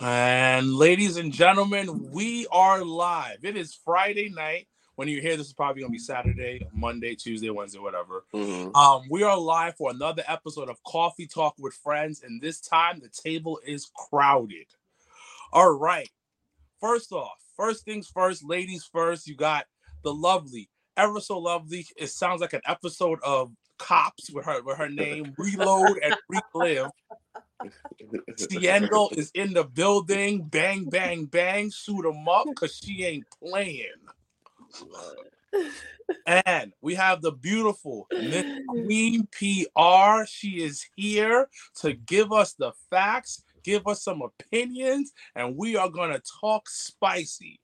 And ladies and gentlemen, we are live. It is Friday night. When you hear this, is probably gonna be Saturday, Monday, Tuesday, Wednesday, whatever. Mhm. Um, we are live for another episode of Coffee Talk with Friends, and this time the table is crowded. All right. First off, first things first, ladies first. You got the lovely, ever so lovely. It sounds like an episode of Cops with her with her name Reload and Relive. Ciendo is in the building. Bang, bang, bang. Shoot 'em up because she ain't playing. And we have the beautiful Miss Queen PR. She is here to give us the facts, give us some opinions, and we are going to talk spicy.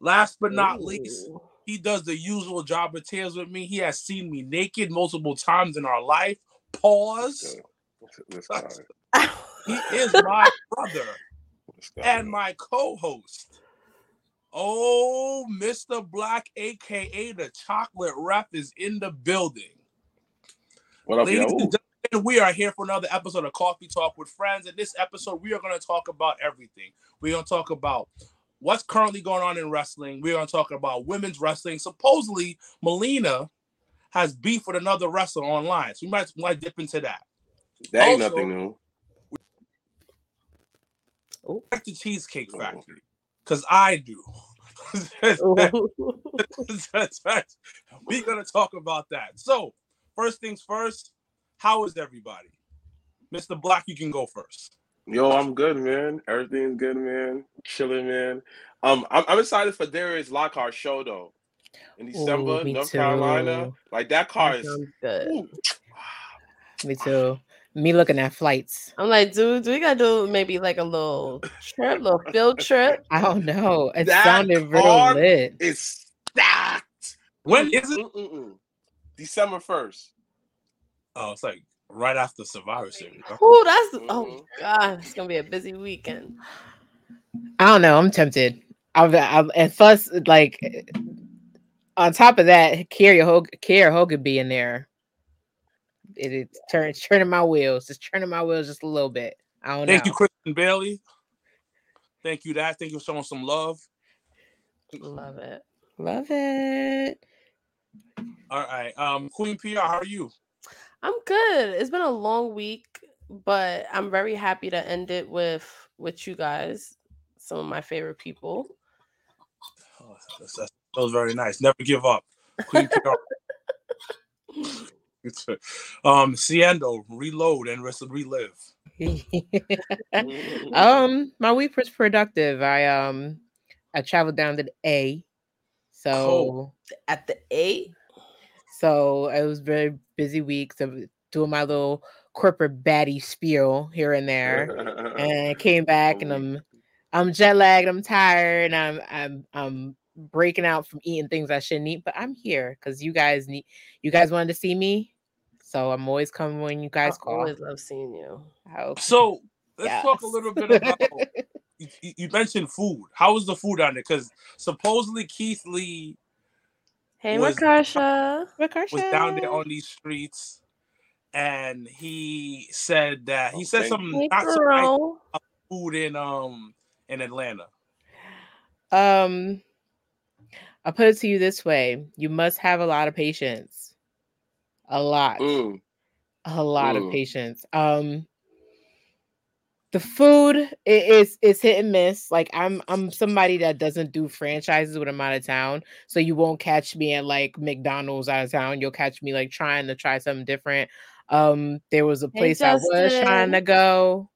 Last but not least, he does the usual Jobber Tears with me. He has seen me naked multiple times in our life. Pause. This. He is my brother and my co-host. Oh, Mr. Blacc, aka the chocolate rep, is in the building. what up, Ladies yo? and gentlemen, we are here for another episode of Coffee Talk with Friends. In this episode, we are going to talk about everything. We're going to talk about what's currently going on in wrestling. We're going to talk about women's wrestling. Supposedly, Melina has beef with another wrestler online, so we might, might dip into that. That ain't also- nothing new. Back to Cheesecake Factory, because I do. Ooh. We're going to talk about that. So, first things first, how is everybody? Mr. Blacc, you can go first. Yo, I'm good, man. Everything's good, man. Chilling, man. Um, I'm, I'm excited for Darius Lockhart show though. In December, me North Carolina. Like that car That is. good. Ooh. Me too. Me looking at flights. I'm like, dude, do we gotta do maybe like a little trip, little field trip? I don't know. It That sounded real lit. It's stacked. When is it? Mm-mm-mm. December first. Oh, it's like right after Survivor Series. Oh, that's oh Mhm. god, it's gonna be a busy weekend. I don't know. I'm tempted. I've, I've and plus like on top of that, Kiera Hogan, Kiera Hogan be in there. It is turn, turning my wheels, just turning my wheels just a little bit. I don't know. Thank know. you, Kristen Bailey. Thank you, that. Thank you for showing some love. Love it. Love it. All right. Um, Queen PR, how are you? I'm good. It's been a long week, but I'm very happy to end it with with you guys, some of my favorite people. Oh, that's, that's, that was very nice. Never give up. Queen PR. um, Ciendo, reload and rest relive. Um, my week was productive. I um, I traveled down to the A, so Cool. At the eight, so it was very busy week. So doing my little corporate baddie spiel here and there, and I came back and Oh, I'm I'm jet lagged. I'm tired. And I'm I'm I'm breaking out from eating things I shouldn't eat, but I'm here because you guys need you guys wanted to see me, so I'm always coming when you I guys call. always love seeing you. Oh, So let's talk a little bit about. you, you- you mentioned food. How was the food on there? Because supposedly Keith Lee Hey, Was- Makasha. was down there on these streets, and he said that he said Okay. something Hey, not so nice girl. food in um in Atlanta. Um, I'll put it to you this way: you must have a lot of patience, a lot, Mm. a lot of Mm. patience. Um, the food i- is is hit and miss. Like I'm I'm somebody that doesn't do franchises when I'm out of town, so you won't catch me at like McDonald's out of town. You'll catch me like trying to try something different. Um, there was a Hey, place I was trying to go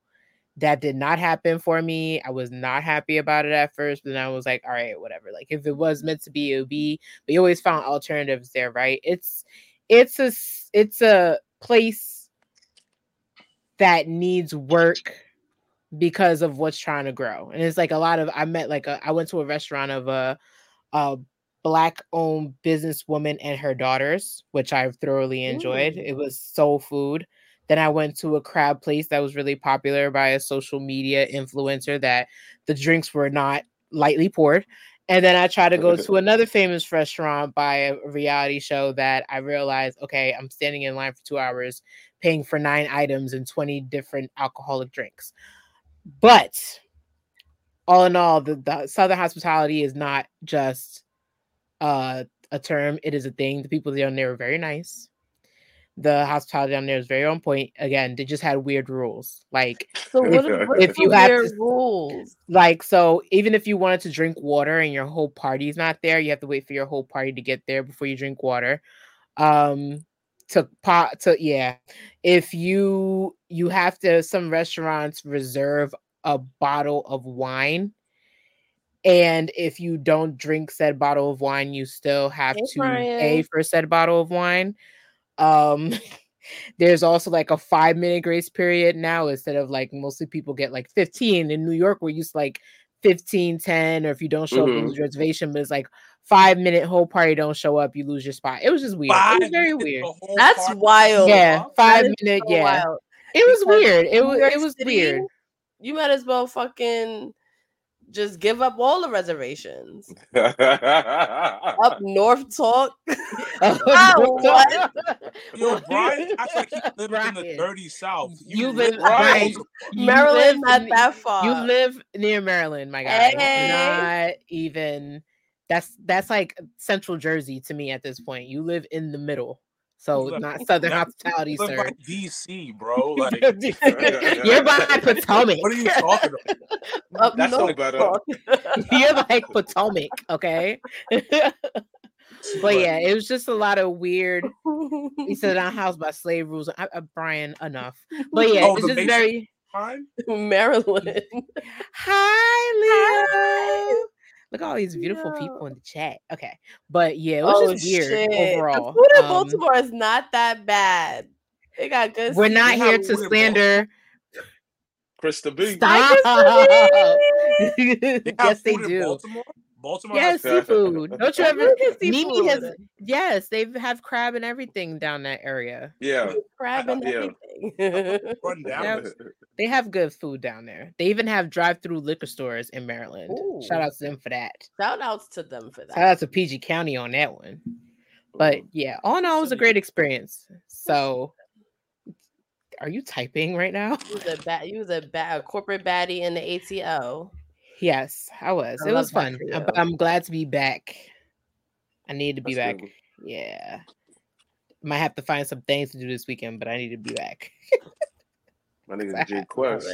that did not happen for me. I was not happy about it at first, but then I was like, all right, whatever. Like if it was meant to be, it would be. But you always found alternatives there, right? It's it's a it's a place that needs work because of what's trying to grow. And it's like a lot of I met like a I went to a restaurant of a a black owned businesswoman and her daughters, which I thoroughly enjoyed. It was soul food. Then I went to a crab place that was really popular by a social media influencer that the drinks were not lightly poured. And then I try to go to another famous restaurant by a reality show that I realized, okay, I'm standing in line for two hours, paying for nine items and 20 different alcoholic drinks. But all in all, the, the Southern hospitality is not just uh, a term; it is a thing. The people down there are very nice. The hospitality down there is very on point. Again, they just had weird rules, like So what if, what If if you the have weird to- rules? like so. Even if you wanted to drink water and your whole party's not there, you have to wait for your whole party to get there before you drink water. Um, to pot to yeah, if you you have to, some restaurants reserve a bottle of wine. And if you don't drink said bottle of wine, you still have Hey, to pay for said bottle of wine. Um, there's also like a five minute grace period now instead of like mostly people get like 15 in New York. We're used to like 15, 10, or if you don't show up, you Mhm. lose your reservation. But it's like five minute whole party don't show up, you lose your spot. It was just weird. Five it was very weird. That's party- wild. Yeah, five is minute. so yeah, wild. it was Because weird. It was it was City, weird. You might as well fucking just give up all the reservations. Up North Talk. Wow, what? Yo, Brian, acts like he lived in the dirty South. You live, Right. Brian, you Maryland, live not in- that far. You live near Maryland, my guy. Hey. Not even. That's that's like Central Jersey to me at this point. You live in the middle, so live- not Southern Yeah, hospitality, sir. by DC, bro. Like, You're by Potomac. what are you talking about? Up That's no North better. Talk. You're like Potomac, okay? but yeah, it was just a lot of weird. He said our house by slave rules. I, uh, Brian, enough. But yeah, Oh, it's the just basic- very. Fine. Hi, Maryland. Hi, Leo. Look at all these beautiful Yo. people in the chat. Okay, but yeah, it was Oh, just weird shit. The overall. food in Um, Baltimore is not that bad. They got good. we're not here to slander. Krista B. Stop. They yes, they do. Baltimore. Baltimore. Yes, has- seafood. Don't you ever? Mimi has. Yes, they have crab and everything down that area. Yeah. crab and Yeah. everything. Run down. Yeah. They have good food down there. They even have drive-through liquor stores in Maryland. Shout out to them for that. Shout outs to them for that. Shout out to PG County on that one. But yeah, all in all, it was a great experience. So, are you typing right now? You was a bad, you was a, ba- a corporate baddie in the ATO. Yes, I was. I it was fun. for But. I'm glad to be back. I need to be That's back. good. Yeah. Might have to find some things to do this weekend, but I need to be back. My nigga J Quest.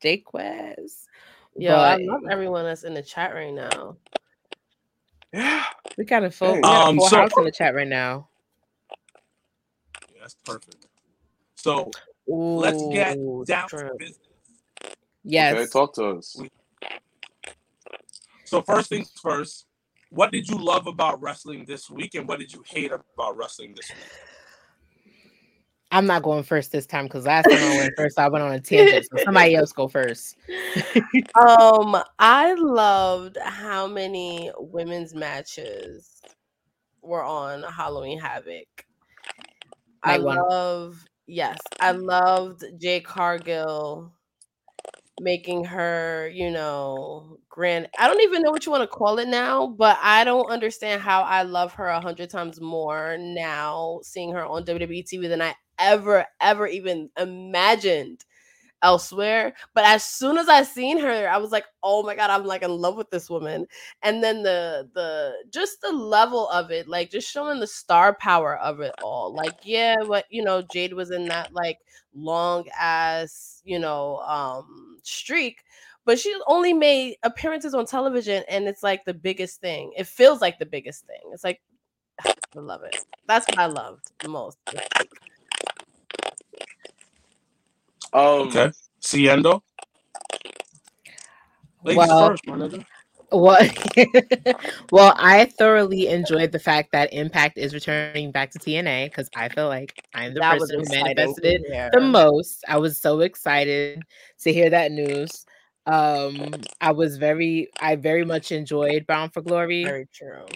Jake Quest. Yo, I love everyone that's in the chat right now. Yeah. we got a full, we Dang. got a Um, full so- house in the chat right now. Yeah, that's perfect. So let's get Ooh, down to business. Yes. Okay, talk to us. So first things first, what did you love about wrestling this week, and what did you hate about wrestling this week? I'm not going first this time because last time I went first, I went on a tangent. So somebody else go first. Um, I loved how many women's matches were on Halloween Havoc. I Night one. love, yes, I loved Jade Cargill making her, you know, grand. I don't even know what you want to call it now, but I don't understand how I love her a hundred times more now, seeing her on WWE TV than I ever, ever even imagined elsewhere. But as soon as I seen her, I was like, oh my god, I'm like in love with this woman. And then the the just the level of it, like just showing the star power of it all. Like, yeah, what you know, Jade was in that like long ass, you know, um streak. But she only made appearances on television, and it's like the biggest thing. It feels like the biggest thing. It's like I love it. That's what I loved the most. This. Um, Okay, Siendo. Ladies Well, first, my nigga. Well, well, I thoroughly enjoyed the fact that Impact is returning back to TNA because I feel like I'm the That person who manifested it hear. the most. I was so excited to hear that news. Um, I was very, I very much enjoyed Bound for Glory. Very true.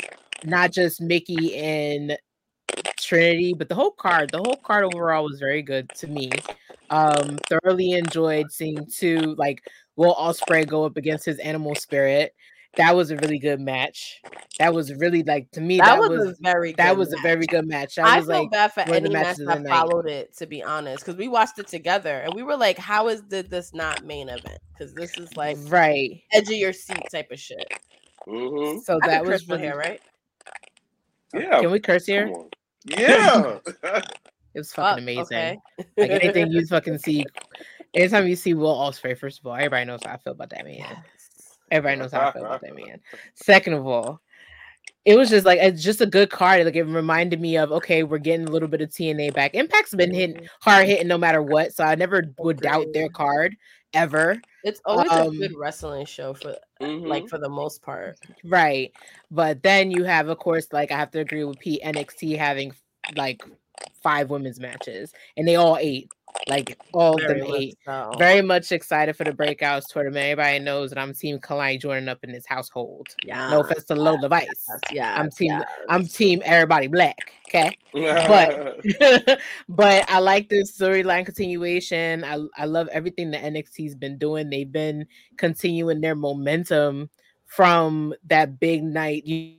Not just Mickie and Trinity, but the whole card. The whole card overall was very good to me. Um, thoroughly enjoyed seeing two like Will Ospreay go up against his animal spirit, that was a really good match. That was really like to me. That, That, was, was, a very that good was a very good match. That I was feel like bad for any match matches that followed it, to be honest, because we watched it together and we were like, "How is did this not main event?" Because this is like right. edge of your seat type of shit. hmm So I that was really, here, right? Yeah. Can we curse here? Come on. Yeah. It was fucking Fuck, amazing. okay. Like anything you fucking see, anytime you see Will Ospreay, first of all, everybody knows how I feel about that man. Everybody knows how I feel about that man. Second of all, it was just like it's just a good card. Like it reminded me of okay, we're getting a little bit of TNA back. Impact's been hitting Mhm. hard hitting no matter what, so I never would doubt their card ever. It's always Um, a good wrestling show for Mhm. like for the most part. Right. But then you have, of course, like I have to agree with Pete, NXT having like five women's matches, and they all ate. Like all of them ate. so. Very much excited for the breakouts tournament. Everybody knows that I'm team Kelani joining up in this household. yeah. No offense to Lola Vice. Yeah. I'm team I'm team everybody black. Okay. But but I like this storyline continuation. I, I love everything that NXT's been doing. They've been continuing their momentum from that big night you-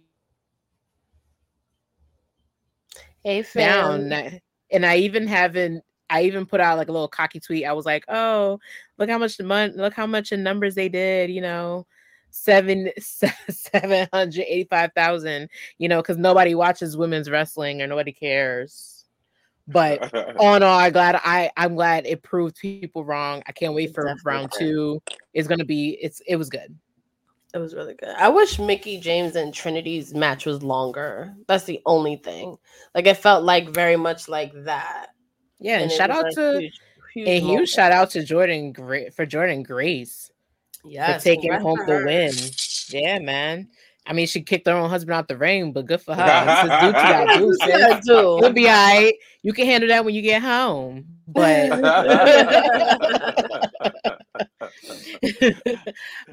Hey, down. fam. that- And I even haven't I even put out like a little cocky tweet. I was like, oh, look how much the month look how much in numbers they did, you know. Seven seven hundred eighty five thousand, you know, because nobody watches women's wrestling or nobody cares. But all in all, I glad I I'm glad it proved people wrong. I can't wait for definitely round two. It's gonna be it's it was good. It was really good. I wish Mickie James and Trinity's match was longer. That's the only thing. Like it felt like very much like that. Yeah, and, it shout out a to huge, huge and huge moment. shout out to Jordynne Grace for Jordynne Grace yes, for taking home to the win. Yeah, man. I mean, she kicked her own husband out the ring, but good for her. This is do what you gotta do, sis. Yeah, too. You'll be all right. You can handle that when you get home. But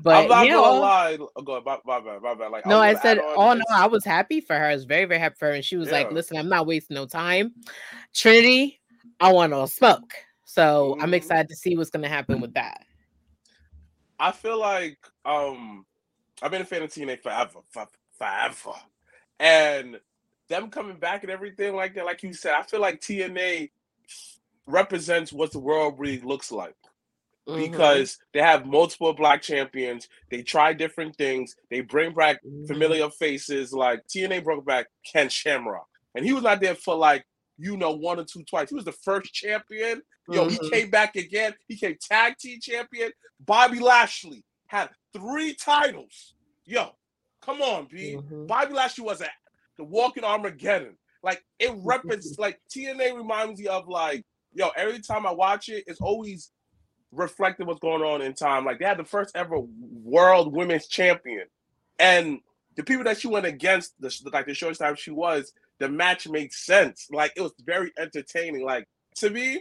but I'm not you know, gonna lie. Oh, Go ahead, my, my bad, my bad. Like, No, was I said, oh no, I was happy for her. I was very, very happy for her. And she was like, listen, I'm not wasting no time. Trinity, I want to smoke. So I'm Mhm. excited to see what's gonna happen with that. I feel like um I've been a fan of TNA forever, for, forever, and them coming back and everything like that, like you said, I feel like TNA represents what the world really looks like Mhm. because they have multiple black champions. They try different things. They bring back Mhm. familiar faces. Like TNA brought back Ken Shamrock, and he was not there for like you know one or two twice. He was the first champion. Yo, he Mhm. came back again. He came tag team champion. Bobby Lashley had three titles. Yo, come on, B. Mhm. Bobby Lashley was at the Walking Armageddon. Like it represents like TNA reminds me of like yo. Every time I watch it, it's always reflecting what's going on in time. Like they had the first ever world women's champion, and the people that she went against, the like the short time she was, the match made sense. Like it was very entertaining. Like to me,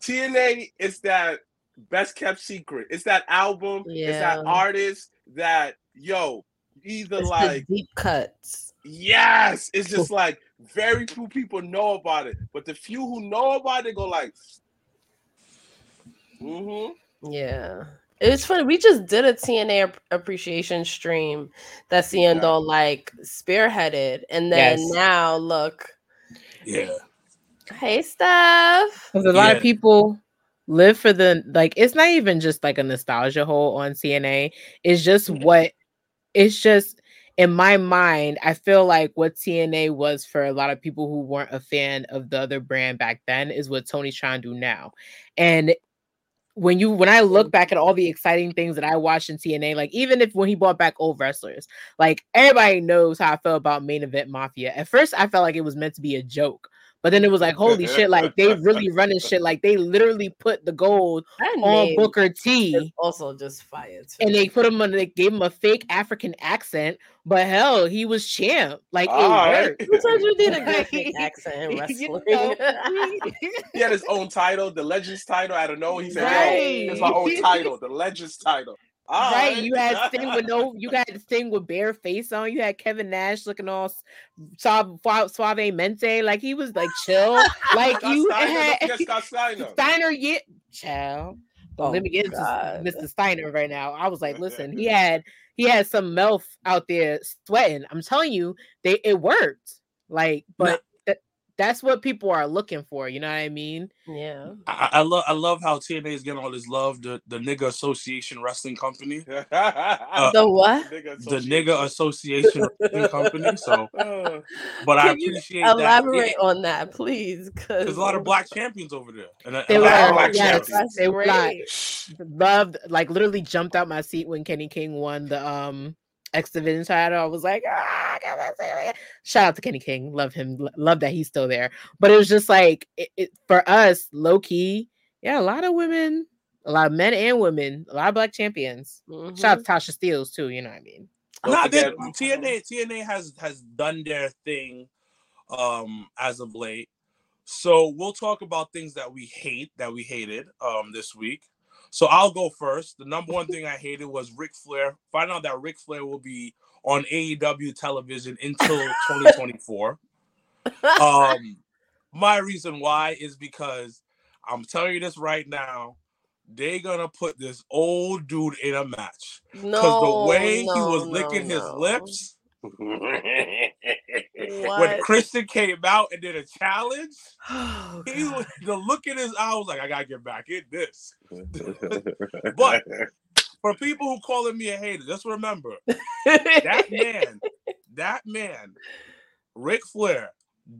TNA is that best kept secret. It's that album. It's that artist that yo either It's the like deep cuts. yes, it's just like very few people know about it, but the few who know about it go like. Mm-hmm. Yeah. It's funny. We just did a TNA appreciation stream that Ciendo Yeah. like spearheaded. And then Yes. now look. Yeah. Hey Steph. Because a lot of people live for the like it's not even just like a nostalgia hole on TNA. It's just what it's just in my mind, I feel like what TNA was for a lot of people who weren't a fan of the other brand back then is what Tony's trying to do now. And when you when I look back at all the exciting things that I watched in TNA, like even if when he brought back old wrestlers, like everybody knows how I felt about main event mafia. At first, I felt like it was meant to be a joke, but then it was like, holy shit, like they really running shit. Like they literally put the gold That on Booker T. also just fired. And they put him on, they gave him a fake African accent, but hell, he was champ. Like it Alright. worked. Sometimes you need a good accent in You wrestling. know? He had his own title, the Legends title. I don't know. He said, Right. "Yo, it's my own title, the Legends title." All right, right. you had Sting with no, you got Sting with bare face on. You had Kevin Nash looking all suave, suave, suavemente, like he was like chill. Like Scott you Steiner, had don't forget Scott Steiner. Steiner, yeah, child. Oh let me get into Mr. Steiner right now. I was like, listen, he had he had some MILF out there sweating. I'm telling you, they it worked. Like, but that, that's what people are looking for. You know what I mean? Yeah. I, I love I love how TNA is getting all this love. The the nigga association wrestling company, uh, the what? the nigga association wrestling company. So, Uh, but I Can you appreciate that. Elaborate Yeah, on that, please. Because There's a lot of black champions over there, and a- They a were lot of black yes, champions. They were black. loved like literally jumped out my seat when Kenny King won the um X Division title. I was like, ah, come on, say it." shout out to Kenny King. Love him. Love that he's still there. But it was just like it, it, for us, low key. Yeah, a lot of women, a lot of men and women, a lot of black champions. Mhm. Shout out to Tasha Steelz too. You know what I mean? Don't Nah, they- TNA TNA has has done their thing um as of late. So we'll talk about things that we hate that we hated um this week. So I'll go first. The number one thing I hated was Ric Flair. Find out that Ric Flair will be on AEW television until 2024. Um my reason why is because I'm telling you this right now. They're gonna put this old dude in a match. Because no, the way he no, was no, licking his no. when Christian came out and did a challenge, Oh, he was, the look in his eye was like, I gotta get back in this. But for people who calling me a hater, just remember that man, that man, Ric Flair,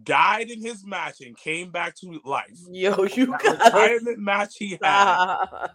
died in his match and came back to life. Yo, you That got retirement match he had,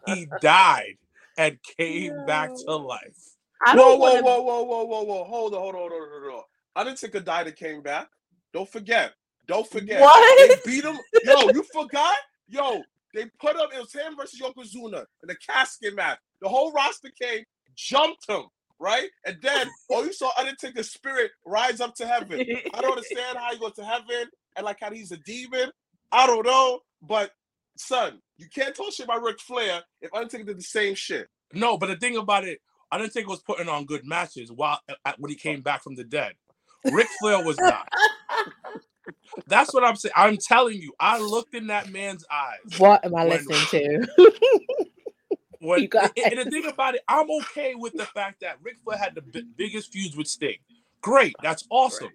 he died and came back to life. I whoa, wanna- whoa, whoa, whoa, whoa, whoa. Hold on, hold on, hold on, hold on. Undertaker died and came back. Don't forget. Don't forget. What? They beat him. Yo, you forgot? Yo, they put up, it was him versus Yokozuna in the casket match. The whole roster came, jumped him, right? And then, oh, you saw Undertaker's spirit rise up to heaven. I don't understand how he goes to heaven and like how he's a demon. I don't know. But, son, you can't talk shit about Ric Flair if Undertaker did the same shit. No, but the thing about it, Undertaker was putting on good matches while at, when he came back from the dead. Ric Flair was not. That's what I'm saying. I'm telling you, I looked in that man's eyes. What am I When- listening to? When, You guys. and, and the thing about it, I'm okay with the fact that Ric Flair had the bi- biggest feuds with Sting. Great, that's awesome.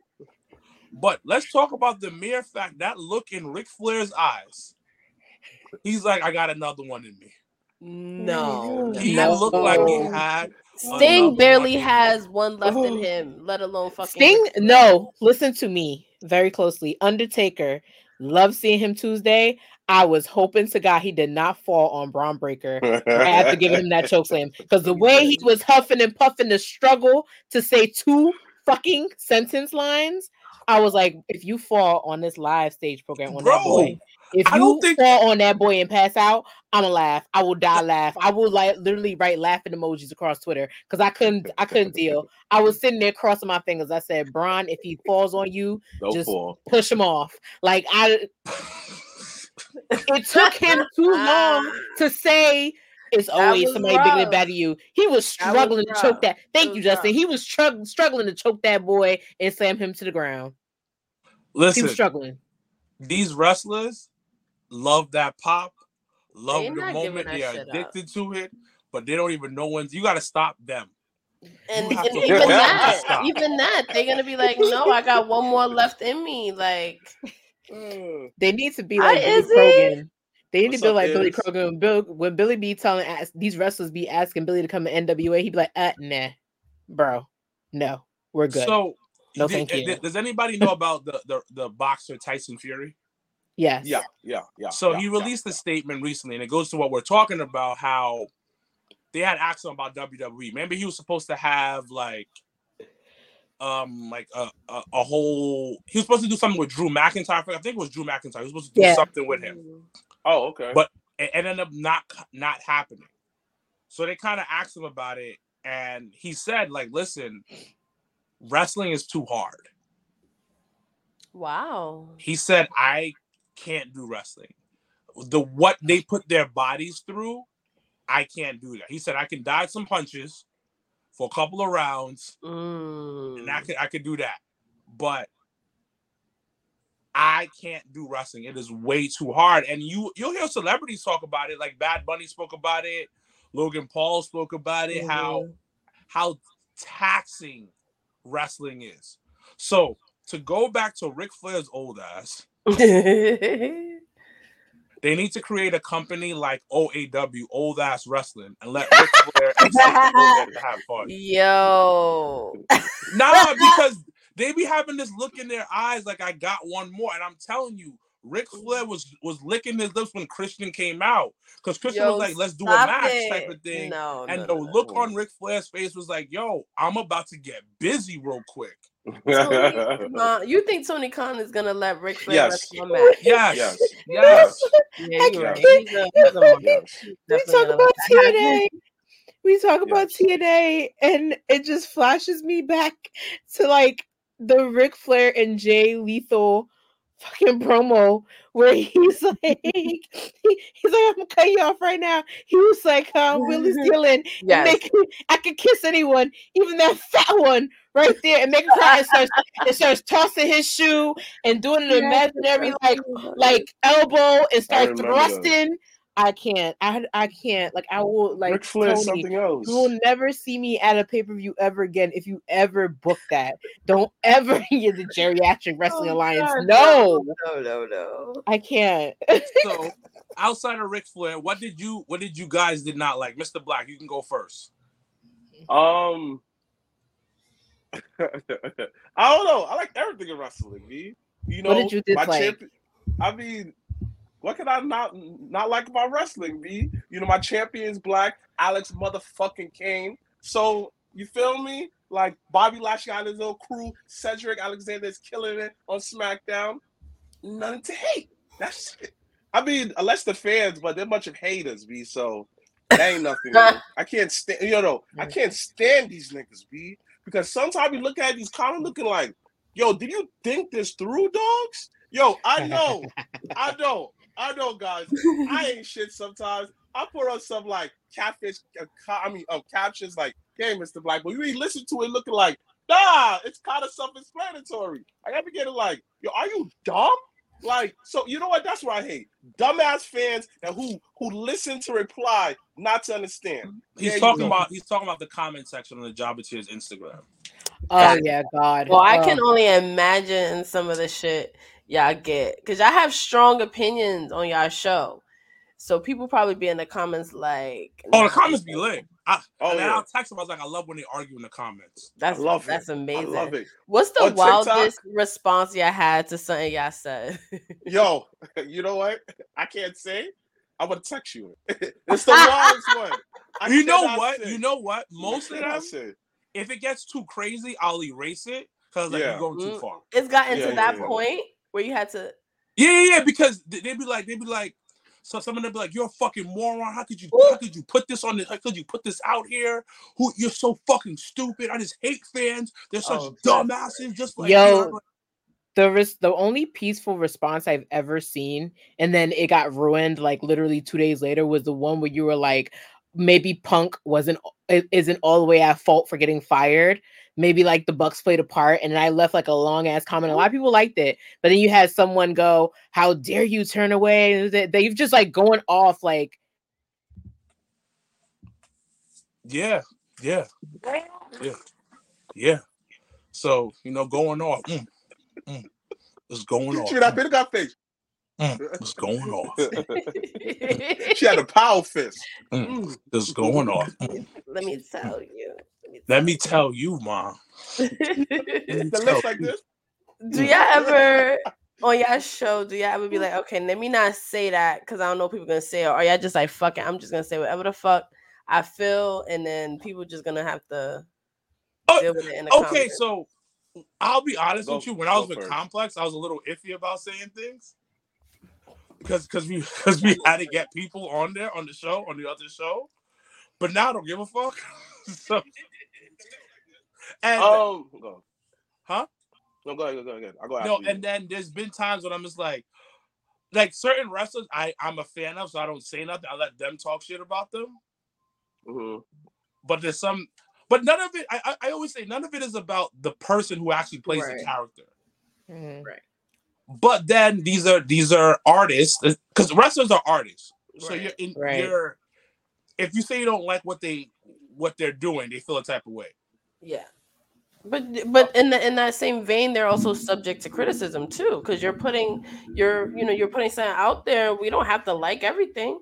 But let's talk about the mere fact that look in Ric Flair's eyes. He's like, I got another one in me. No. He No. looked like he had. Sting Another barely has one left in him, let alone fucking Sting, Ric no, listen to me very closely. Undertaker, love seeing him Tuesday. I was hoping to God he did not fall on Bron Breakker after giving him that choke slam because the way he was huffing and puffing the struggle to say two fucking sentence lines, I was like, if you fall on this live stage program on that Bro, boy, if you think- fall on that boy and pass out, I'm gonna laugh. I will die laugh. I will like literally write laughing emojis across Twitter because I couldn't I couldn't deal. I was sitting there crossing my fingers. I said, Bron, if he falls on you, Don't Just- fall. push him off. Like I it took him too long to ah. say it's always somebody bigger than better you. He was That was struggling to choke that. Thank was you, Justin. rough. He was strugg- struggling to choke that boy and slam him to the ground. He Listen, was struggling. these wrestlers love that pop, love They the moment, they are shit up. addicted to it, but they don't even know when. You got to stop them. And, and to- even you have to that, even that, they're gonna be like, no, I got one more left in me. Like, Mm. They need to be like Billy Izzy. Corgan. They need What's to be up, like Billy Iz? Corgan. When, Bill, when Billy be telling ask, these wrestlers be asking Billy to come to NWA, he'd be like, uh, nah, bro, no, we're good. So, No, did- thank you. does anybody know about the, the the boxer Tyson Fury? Yes. Yeah, yeah, yeah. So yeah, he yeah. released a statement recently, and it goes to what we're talking about. How they had asked him about WWE. Remember, he was supposed to have like, um, like a, a, a whole. He was supposed to do something with Drew McIntyre. I think it was Drew McIntyre. He was supposed to do Yeah. something with him. Oh, okay. But- It ended up not not happening. So they kind of asked him about it, and he said, like, listen, wrestling is too hard. wow. he said i can't do wrestling the what they put their bodies through i can't do that he said i can dodge some punches for a couple of rounds Mm. and i could i could do that but i can't do wrestling it is way too hard and you you'll hear celebrities talk about it like bad bunny spoke about it logan paul spoke about it how Mhm. how taxing wrestling is. So to go back to Ric Flair's old ass, they need to create a company like OAW, Old Ass Wrestling, and let Ric Flair and Seth go there to have fun. Yo. Nah, because they be having this look in their eyes like I got one more, and I'm telling you, Ric Flair was was licking his lips when Christian came out because Christian Yo, was like, "Let's do a match" it. type of thing. No, and no, the no, no. look on Ric Flair's face was like, "Yo, I'm about to get busy real quick." Tony Khan- uh, you think Tony Khan is gonna let Ric Flair Yes. wrestle a match? Yes, Yes. yes. Yeah, I you're right. can't- He's a, he's a. Yes. we talk about let that happen. TNA. We talk about TNA, and it just flashes me back to like the Ric Flair and Jay Lethal fucking promo where he's like, he- he's like, I'm gonna cut you off right now. He was like, uh, Willie's dealing, and Yes. make I could kiss anyone, even that fat one right there, and make her cry. And starts, and starts tossing his shoe and doing an imaginary like like elbow and start thrusting. that. Thrusting. I can't. I I can't. Like I will like Ric Flair's Tony, something else. you will never see me at a pay per view ever again if you ever book that. Don't ever hear the Geriatric Wrestling Oh, Alliance. God, No, no, no, no. I can't. So, outside of Ric Flair, what did you what did you guys did not like, Mr. Blacc? You can go first. Um, I don't know. I like everything in wrestling. Me, you know, What did you my dislike? champion. I mean, what could I not not like about wrestling? Me, you know, my champion's black. Alex motherfucking Kane. So you feel me? Like Bobby Lashley and his little crew. Cedric Alexander is killing it on SmackDown. Nothing to hate. That's it. I mean, unless the fans, but they're a bunch of haters, B. So that ain't nothing. I can't stand, you know, I can't stand these niggas, B. Because sometimes you look at these kind of looking like, yo, did you think this through, dogs? Yo, I know, I know, I know, guys. I ain't shit sometimes. I put on some like catfish, uh, ca- I mean, um, captions like, "Hey, Mr. Blacc," but you ain't listen to it looking like, nah, it's kind of self-explanatory. I gotta get it like, yo, are you dumb? Like, so you know what? That's what I hate. Dumbass fans and who who listen to reply, not to understand. He's There talking about he's talking about the comment section on the Jobber Tears Instagram. oh yeah, God. Well, I Oh. can only imagine some of the shit y'all get because y'all have strong opinions on y'all show. So people probably be in the comments like, Oh, the comments be lit. I, Oh, and then yeah. I'll text him. I was like, I love when they argue in the comments. That's I love that's it. amazing. I love it. What's the On TikTok- wildest response y'all had to something y'all said? Yo, you know what? I can't say. I'm gonna text you. it's the wildest one. I you know what? say. You know what? Most of Cannot them, say. if it gets too crazy, I'll erase it because like Yeah. you're going too Mm. far. it's gotten Yeah, to yeah, that yeah. point where you had to. Yeah, yeah, yeah. Because they- they'd be like, they'd be like, so some of them be like, "You're a fucking moron. How could you? How could you put this on? The, how could you put this out here? Who? You're so fucking stupid. I just hate fans. They're such Oh, dumbasses. Just like Yo, you." I'm the res- the only peaceful response I've ever seen, and then it got ruined like literally two days later, was the one where you were like, maybe Punk wasn't i- isn't all the way at fault for getting fired. Maybe like the Bucks played a part, and I left like a long ass comment. A lot of people liked it, but then you had someone go, "How dare you turn away?" They- They've just like going off like Yeah, yeah, yeah, yeah. So you know, going off. Mm, mm, it's going off. She that bit got face. Mm, it's going off. she had a power fist. Mm, it's going off. Mm. Let me tell you. Let me tell you, mom. tell The lips like this. do y'all ever on y'all show? Do y'all ever be like, okay, let me not say that because I don't know what people gonna say, or are y'all just like, fuck it, I'm just gonna say whatever the fuck I feel, and then people just gonna have to Oh, deal with it in the Okay, comments. so I'll be honest Go- with you. When I was with first. Complex, I was a little iffy about saying things because because we because we had to get people on there on the show on the other show. But now I don't give a fuck. so, and Um, go. Huh? No, go ahead. Go ahead. I'll go after no, you. and then there's been times when I'm just like, like certain wrestlers I I'm a fan of, so I don't say nothing. I let them talk shit about them. Mhm. But there's some, but none of it. I I, I always say none of it is about the person who actually plays the character. mm, but then these are these are artists because wrestlers are artists so you're in Right. you're if you say you don't like what they what they're doing they feel a type of way Yeah. But but oh. in the, in that same vein, they're also subject to criticism too, because you're putting you're you know you're putting something out there. We don't have to like everything.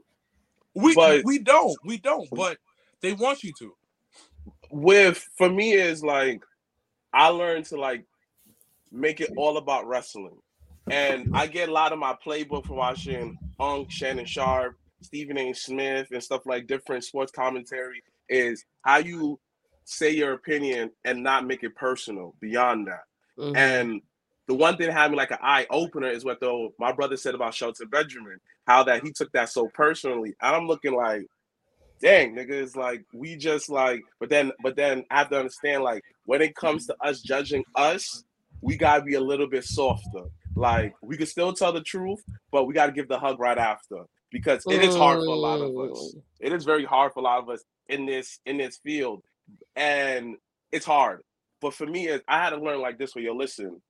We But- we don't we don't, but they want you to. with for me is like I learned to like make it all about wrestling. And I get a lot of my playbook from watching Unk, Shannon Sharpe, Stephen A. Smith, and stuff like different sports commentary is how you say your opinion and not make it personal beyond that. Mhm. And the one thing that had me like an eye opener is what though my brother said about Shelton Benjamin, how that he took that so personally. And I'm looking like, dang, nigga, it's like we just like, but then but then I have to understand like when it comes to us judging us, we gotta be a little bit softer. Like we can still tell the truth, but we gotta give the hug right after because it is hard for a lot of us Mm. it is very hard for a lot of us in this in this field and it's hard. But for me i had to learn like this way yo listen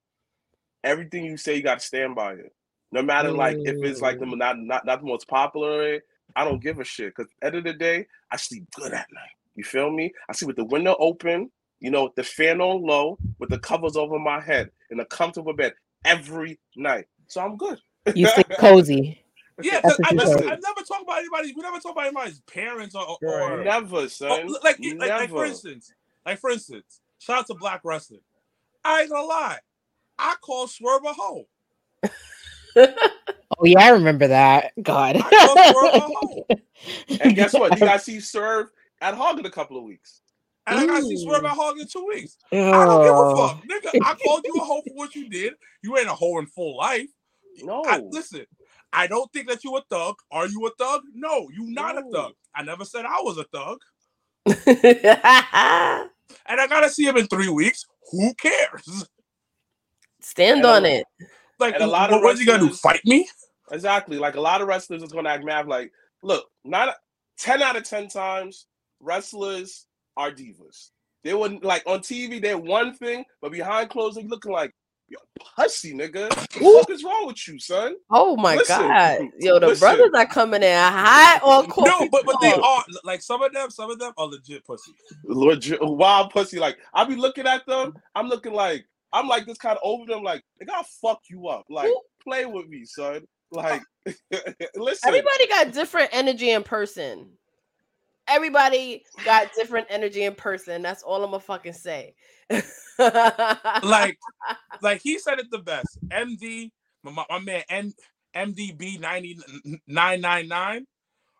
everything you say you got to stand by it. No matter like if it's like the mm. not not, not the most popular i don't give a shit because at the end of the day i sleep good at night. You feel me? I sleep with the window open you know the fan on low with the covers over my head in a comfortable bed every night. So i'm good. You sleep cozy. Yeah, That's 'cause I you never. I never talk about anybody. We never talk about anybody's parents or, or never Oh, son like, like, like for instance, like for instance, shout out to Black Wrestling. I ain't gonna lie, I call Swerve a hoe. Oh yeah, I remember that. God. I call Swerve a hoe, and guess what you got to see Swerve at hog in a couple of weeks and I gotta see Swerve at Hog in two weeks. I don't give a Oh. fuck, nigga. I called you a hoe for what you did. You ain't a hoe in full life. no I, listen, I don't think that you a thug. Are you a thug? No, you not a thug. I never said I was a thug, and I gotta see him in three weeks. Who cares? Stand And on a- it. Like, And a lot of what, what's he gonna do? Fight me? Exactly. Like a lot of wrestlers is gonna act mad. Like, look, not 10 out of 10 times, wrestlers are divas. They wouldn't like on TV, they're one thing, but behind closed, they looking like yo, pussy, nigga. What the fuck is wrong with you, son? Oh my Listen, god. Yo, the listen. brothers are coming in hot on court. No, but but they are like some of them. Some of them are legit pussy. Legit wild pussy. Like I be looking at them, I'm looking like I'm like this kind of over them, like they gotta fuck you up. Like, play with me, son. Like listen. Everybody got different energy in person. Everybody got different energy in person. That's all I'm gonna fucking say. Like like he said it the best. MD, my, my- my man N, MDB ninety nine nine nine.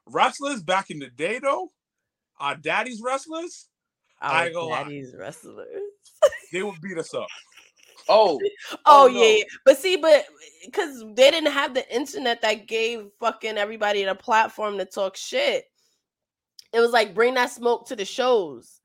Wrestlers back in the day though, our daddy's wrestlers, I our ain't gonna lie. daddy's wrestlers. they would beat us up. oh, Oh, Oh, yeah, no. yeah. but see, but because they didn't have the internet that gave fucking everybody the platform to talk shit. It was like bring that smoke to the shows.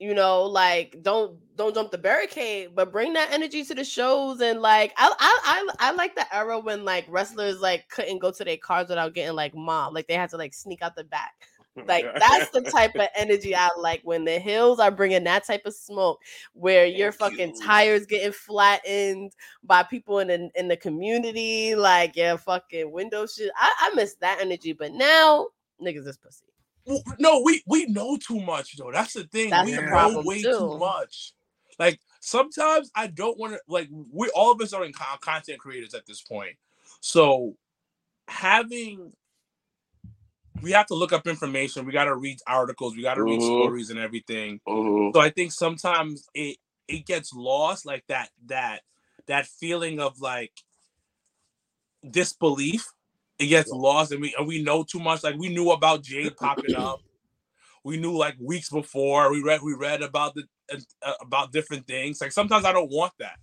You know, like don't don't jump the barricade, but bring that energy to the shows. And like I I I, I like the era when like wrestlers like couldn't go to their cars without getting like mobbed. Like they had to like sneak out the back. Like that's the type of energy I like when the hills are bringing that type of smoke where your Thank fucking you. tires getting flattened by people in the, in the community, like yeah, fucking window shit. I, I miss that energy, but now niggas is pussy. No, we we know too much though. That's the thing. That's we the know way too. too much. Like sometimes I don't want to. Like we all of us are in con- content creators at this point, so having we have to look up information. We got to read articles. We got to read Mhm. stories and everything. Mhm. So I think sometimes it it gets lost, like that that that feeling of like disbelief. It gets lost, and we and we know too much. Like we knew about Jade popping up. We knew like weeks before. We read we read about the uh, about different things. Like sometimes I don't want that.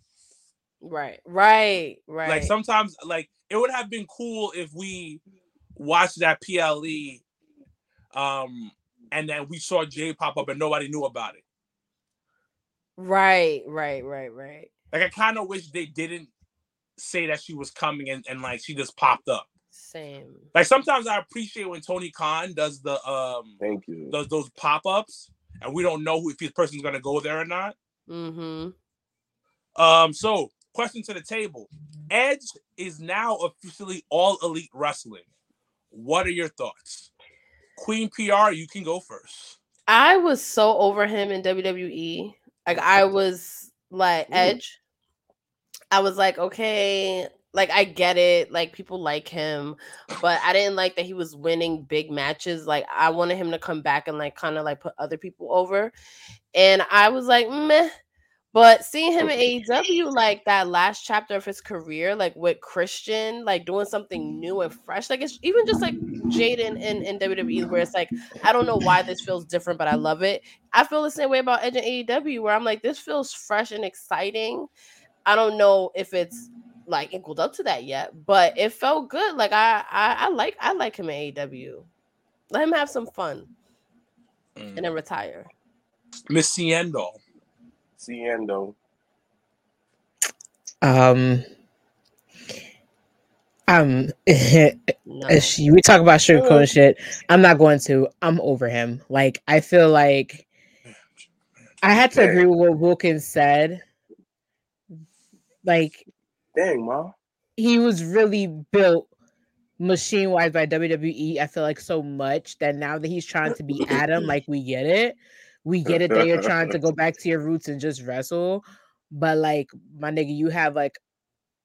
Right, right, right. Like sometimes like it would have been cool if we watched that PLE, um, and then we saw Jade pop up and nobody knew about it. right, right, right, right. Like I kind of wish they didn't say that she was coming and, and like she just popped up. Same. Like sometimes I appreciate when Tony Khan does the um Thank you. does those pop-ups and we don't know who if this person's gonna go there or not. Mm-hmm. Um so question to the table. Edge is now officially all elite wrestling. What are your thoughts? Queen PR, you can go first. I was so over him in WWE. Like I was like Ooh. Edge. I was like, okay, like I get it, like people like him, but I didn't like that he was winning big matches. Like I wanted him to come back and like kind of like put other people over. And I was like, meh. But seeing him in AEW, like that last chapter of his career, like with Christian, like doing something new and fresh, like it's even just like Jaden in, in WWE, where it's like, I don't know why this feels different, but I love it. I feel the same way about Edge and AEW, where I'm like, this feels fresh and exciting. I don't know if it's like equaled up to that yet, but it felt good. Like I, I, I like, I like him in AEW. Let him have some fun and then retire. Miss Ciendo. Ciendo. Um, um, No. if she- we talk about sugarcoat shit. I'm not going to. I'm over him. Like I feel like I had to agree with what Wilkins said. Like Dang, ma. he was really built machine wise by WWE. I feel like so much that now that he's trying to be Adam, like we get it. We get it that you're trying to go back to your roots and just wrestle. But like my nigga, you have like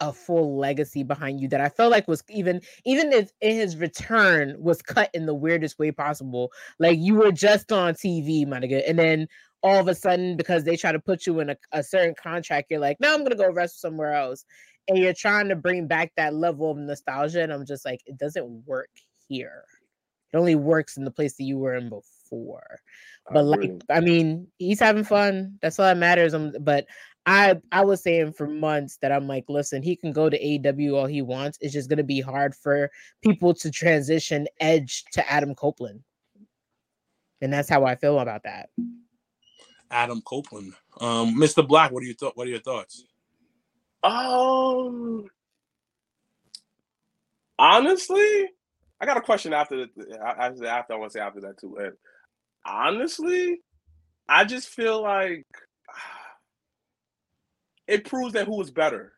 a full legacy behind you that I felt like was even even if in his return was cut in the weirdest way possible. Like you were just on TV, my nigga, and then all of a sudden because they try to put you in a, a certain contract, you're like, no, I'm gonna go wrestle somewhere else and you're trying to bring back that level of nostalgia and i'm just like it doesn't work here it only works in the place that you were in before I but like i mean he's having fun that's all that matters um, but i i was saying for months that i'm like listen he can go to aw all he wants it's just going to be hard for people to transition edge to adam copeland and that's how i feel about that Adam Copeland. Um, Mr. Blacc, what are your thought? What are your thoughts? Um, honestly, I got a question after the after, after I want to say after that too. And honestly, I just feel like it proves that who was better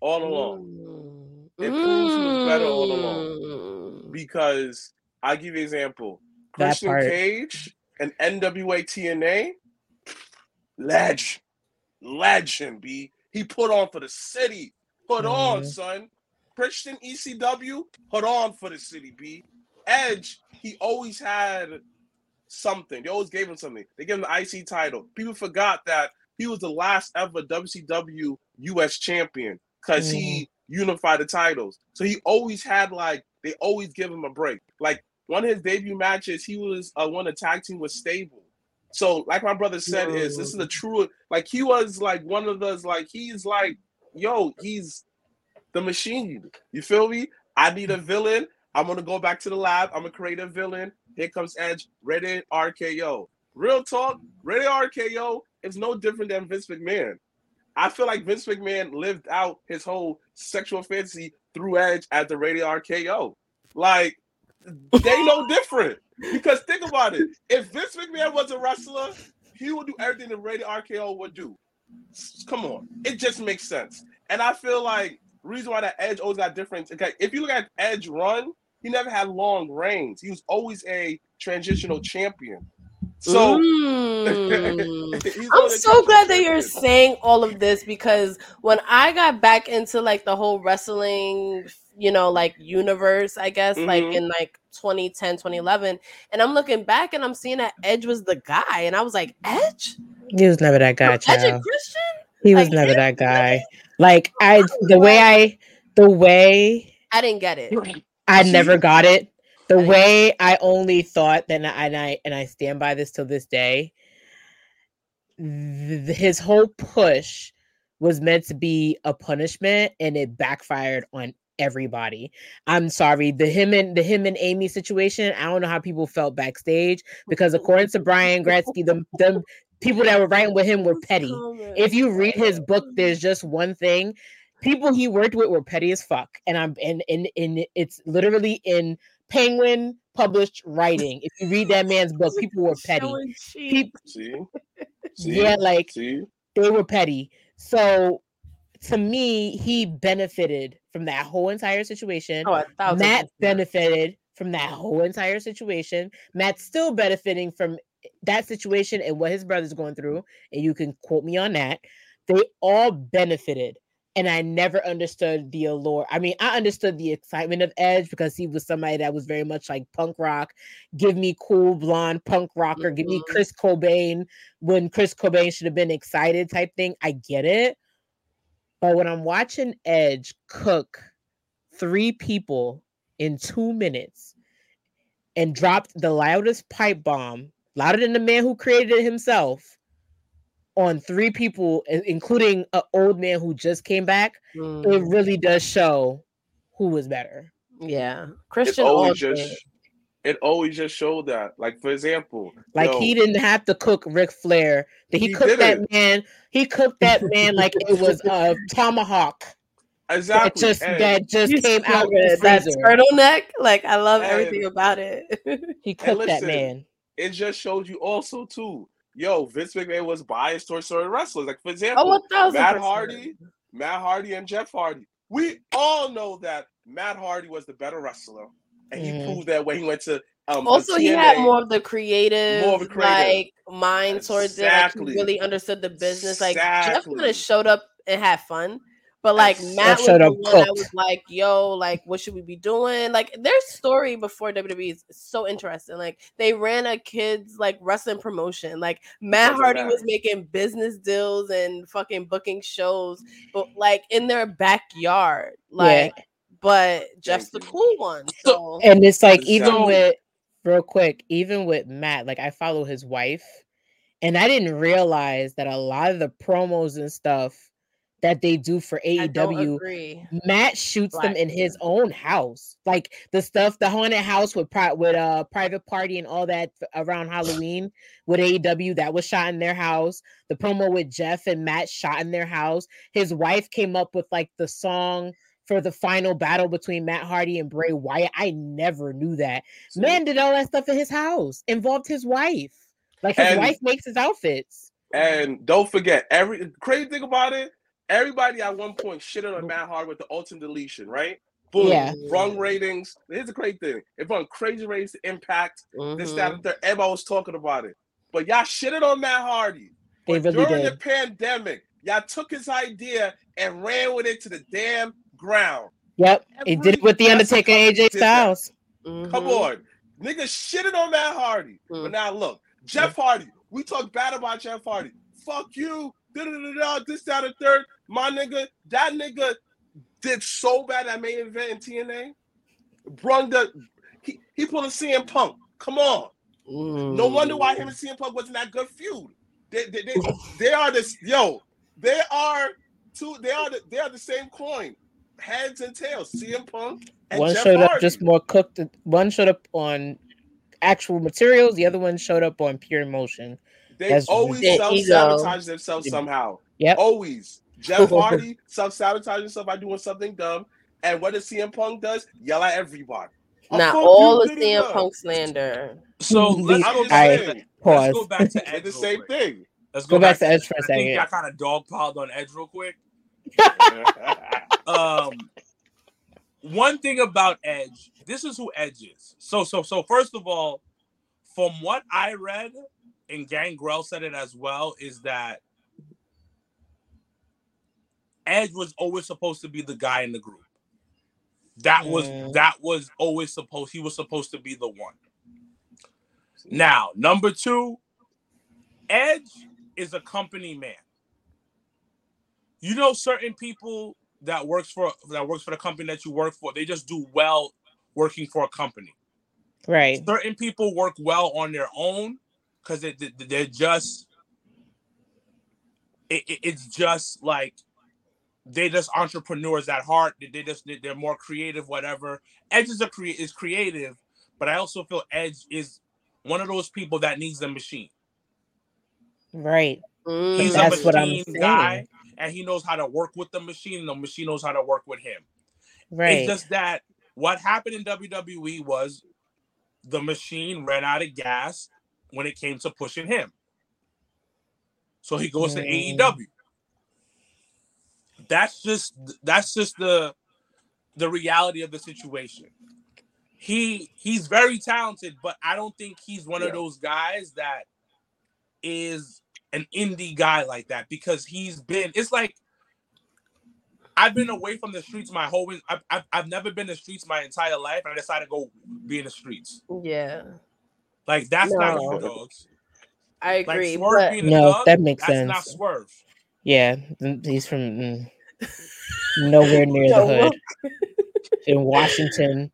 all along. Mm. It proves who was better all along. Mm. Because I give you an example: That Christian part. Cage and NWA TNA, legend, legend. B he put on for the city. Put on, Mhm. son. Christian ECW, put on for the city. B Edge, he always had something. They always gave him something. They gave him the IC title. People forgot that he was the last ever WCW US champion because he unified the titles. So he always had like they always give him a break. Like one of his debut matches, he was uh, one of the tag team was stable. So like my brother said, is this is a true like he was like one of those like he's like yo he's the machine. You feel me? I need a villain. I'm gonna go back to the lab. I'm gonna create a villain. Here comes Edge, Ready RKO. Real talk, Rated-RKO is no different than Vince McMahon. I feel like Vince McMahon lived out his whole sexual fantasy through Edge at the Rated-RKO. Like they no different. Because think about it. If Vince McMahon was a wrestler, he would do everything the Rated-RKO would do. Come on. It just makes sense. And I feel like reason why that Edge always got different. Okay, if you look at Edge run, he never had long reigns. He was always a transitional champion. So Mm. I'm so glad that you're saying all of this because when I got back into like the whole wrestling, you know, like universe, I guess, like Mhm. in like 2010, 2011, and I'm looking back and I'm seeing that Edge was the guy, and I was like, Edge? he was never that guy Edge and Christian? he was like, never him? that guy like i the way i the way I didn't get it. I never got it. The way I only thought that, and I and I stand by this till this day. th- his whole push was meant to be a punishment, and it backfired on everybody. I'm sorry. The him and the him and Amy situation. I don't know how people felt backstage because according to Brian Gewirtz, the the people that were writing with him were petty if you read his book, there's just one thing. People he worked with were petty as fuck. And I'm and and, and it's literally in Penguin published writing. If you read that man's book, people were petty. Showing cheek. Peop- See? See? yeah, like See? they were petty. So to me, he benefited from that whole entire situation. Oh, Matt benefited from that whole entire situation. Matt's still benefiting from that situation and what his brother's going through. And you can quote me on that. They all benefited. And I never understood the allure. I mean, I understood the excitement of Edge because he was somebody that was very much like punk rock. Give me cool blonde punk rocker. Give me Mhm. Chris Cobain when Chris Cobain should have been excited type thing. I get it. But when I'm watching Edge cook three people in two minutes and dropped the loudest pipe bomb, louder than the man who created it himself, on three people, including an old man who just came back, it Mm, really does show who was better. yeah, It Christian always Aldridge. just it always just showed that. Like for example, Like yo, he didn't have to cook Ric Flair. Did he, He cook that didn't. man? He cooked that man like it was a tomahawk that exactly just and, that just came out the good. That turtleneck, like I love And- everything about it. He cooked that man. it just showed you also too. Yo, Vince McMahon was biased towards certain wrestlers. Like for oh, example, oh, Matt percent. Hardy, Matt Hardy, and Jeff Hardy. We all know that Matt Hardy was the better wrestler, and he Mhm. proved that when he went to um. Also, he had more of the creative, More of a creative. like mind towards it. Like he really understood the business. Like Jeff kind Exactly. of showed up and had fun, but like Jeff Matt was showed the up one that was like, "Yo, like, what should we be doing?" Like their story before WWE is so interesting. Like they ran a kids like wrestling promotion. Like Matt Hardy was making business deals and fucking booking shows, but like in their backyard. Like, but Jeff's the cool one. So And it's like even Exactly. with real quick, even with Matt, like I follow his wife, and I didn't realize that a lot of the promos and stuff that they do for AEW. Matt shoots them Black in his own house. Like the stuff, the haunted house with pri- with uh private party and all that f- around Halloween with AEW that was shot in their house. The promo with Jeff and Matt shot in their house. His wife came up with like the song for the final battle between Matt Hardy and Bray Wyatt. I never knew that. See? Man did all that stuff in his house. Involved his wife. Like his And- wife makes his outfits. And don't forget, every crazy thing about it, everybody at one point shitted on Matt Hardy with the ultimate deletion, right? Boom, Yeah. wrong ratings. Here's the crazy thing: it run crazy ratings to Impact. This, that, Mhm. and third. Everybody was talking about it, but y'all shitted on Matt Hardy. They But really during did. the pandemic, y'all took his idea and ran with it to the damn ground. Yep. He did it with the Undertaker AJ did that. Styles. Come Mhm. on, niggas shitted on Matt Hardy, Mm. but now look, Jeff Hardy. We talk bad about Jeff Hardy. Fuck you. Da da da da. This that and third. My nigga, that nigga did so bad at main event in TNA. Brung the he he pulled a CM Punk. Come on. No wonder why him and CM Punk wasn't that good feud. They they, they, they are this yo. They are two. They are the, they are the same coin, heads and tails. CM Punk and one Jeff showed Hardy. up just more cooked. One showed up on actual materials. The other one showed up on pure emotion. They That's always self sabotage themselves Yeah. somehow. Yep. Always. Jeff Hardy self sabotage himself by doing something dumb. And what does CM Punk does? Yell at everybody. Not all you, of da, da, CM da. Punk slander. So let's I'm go just back. saying. To, let's go back to Edge. The same quick. thing. Let's Go back to Edge for a I think second. I kind of dogpiled on Edge real quick. um one thing about edge this is who edge is. So so so first of all from what i read and gangrel said it as well is that edge was always supposed to be the guy in the group. That was Mm. that was always supposed he was supposed to be the one. Now number two edge is a company man. You know certain people that works for that works for the company that you work for they just do well working for a company Right. certain people work well on their own because they, they, they're just it, it- it's just like they just entrepreneurs at heart they, they just they're more creative whatever edge is a crea- is creative but i also feel edge is one of those people that needs the machine Right. Mm, he's That's a what I'm machine guy saying. And he knows how to work with the machine and the machine knows how to work with him Right. It's just that what happened in WWE was the machine ran out of gas when it came to pushing him. So he goes to Mm. AEW. That's just that's just the the reality of the situation. he he's very talented, but I don't think he's one Yeah. of those guys that is an indie guy like that because he's been. It's like I've been away from the streets my whole. I've I've, I've never been in the streets my entire life. I decided to go be in the streets. Yeah, Like that's not No. underdogs. I agree. Swerve but being No, dog, that makes that's not sense. Swerve. Yeah, he's from mm, nowhere near the hood in Washington.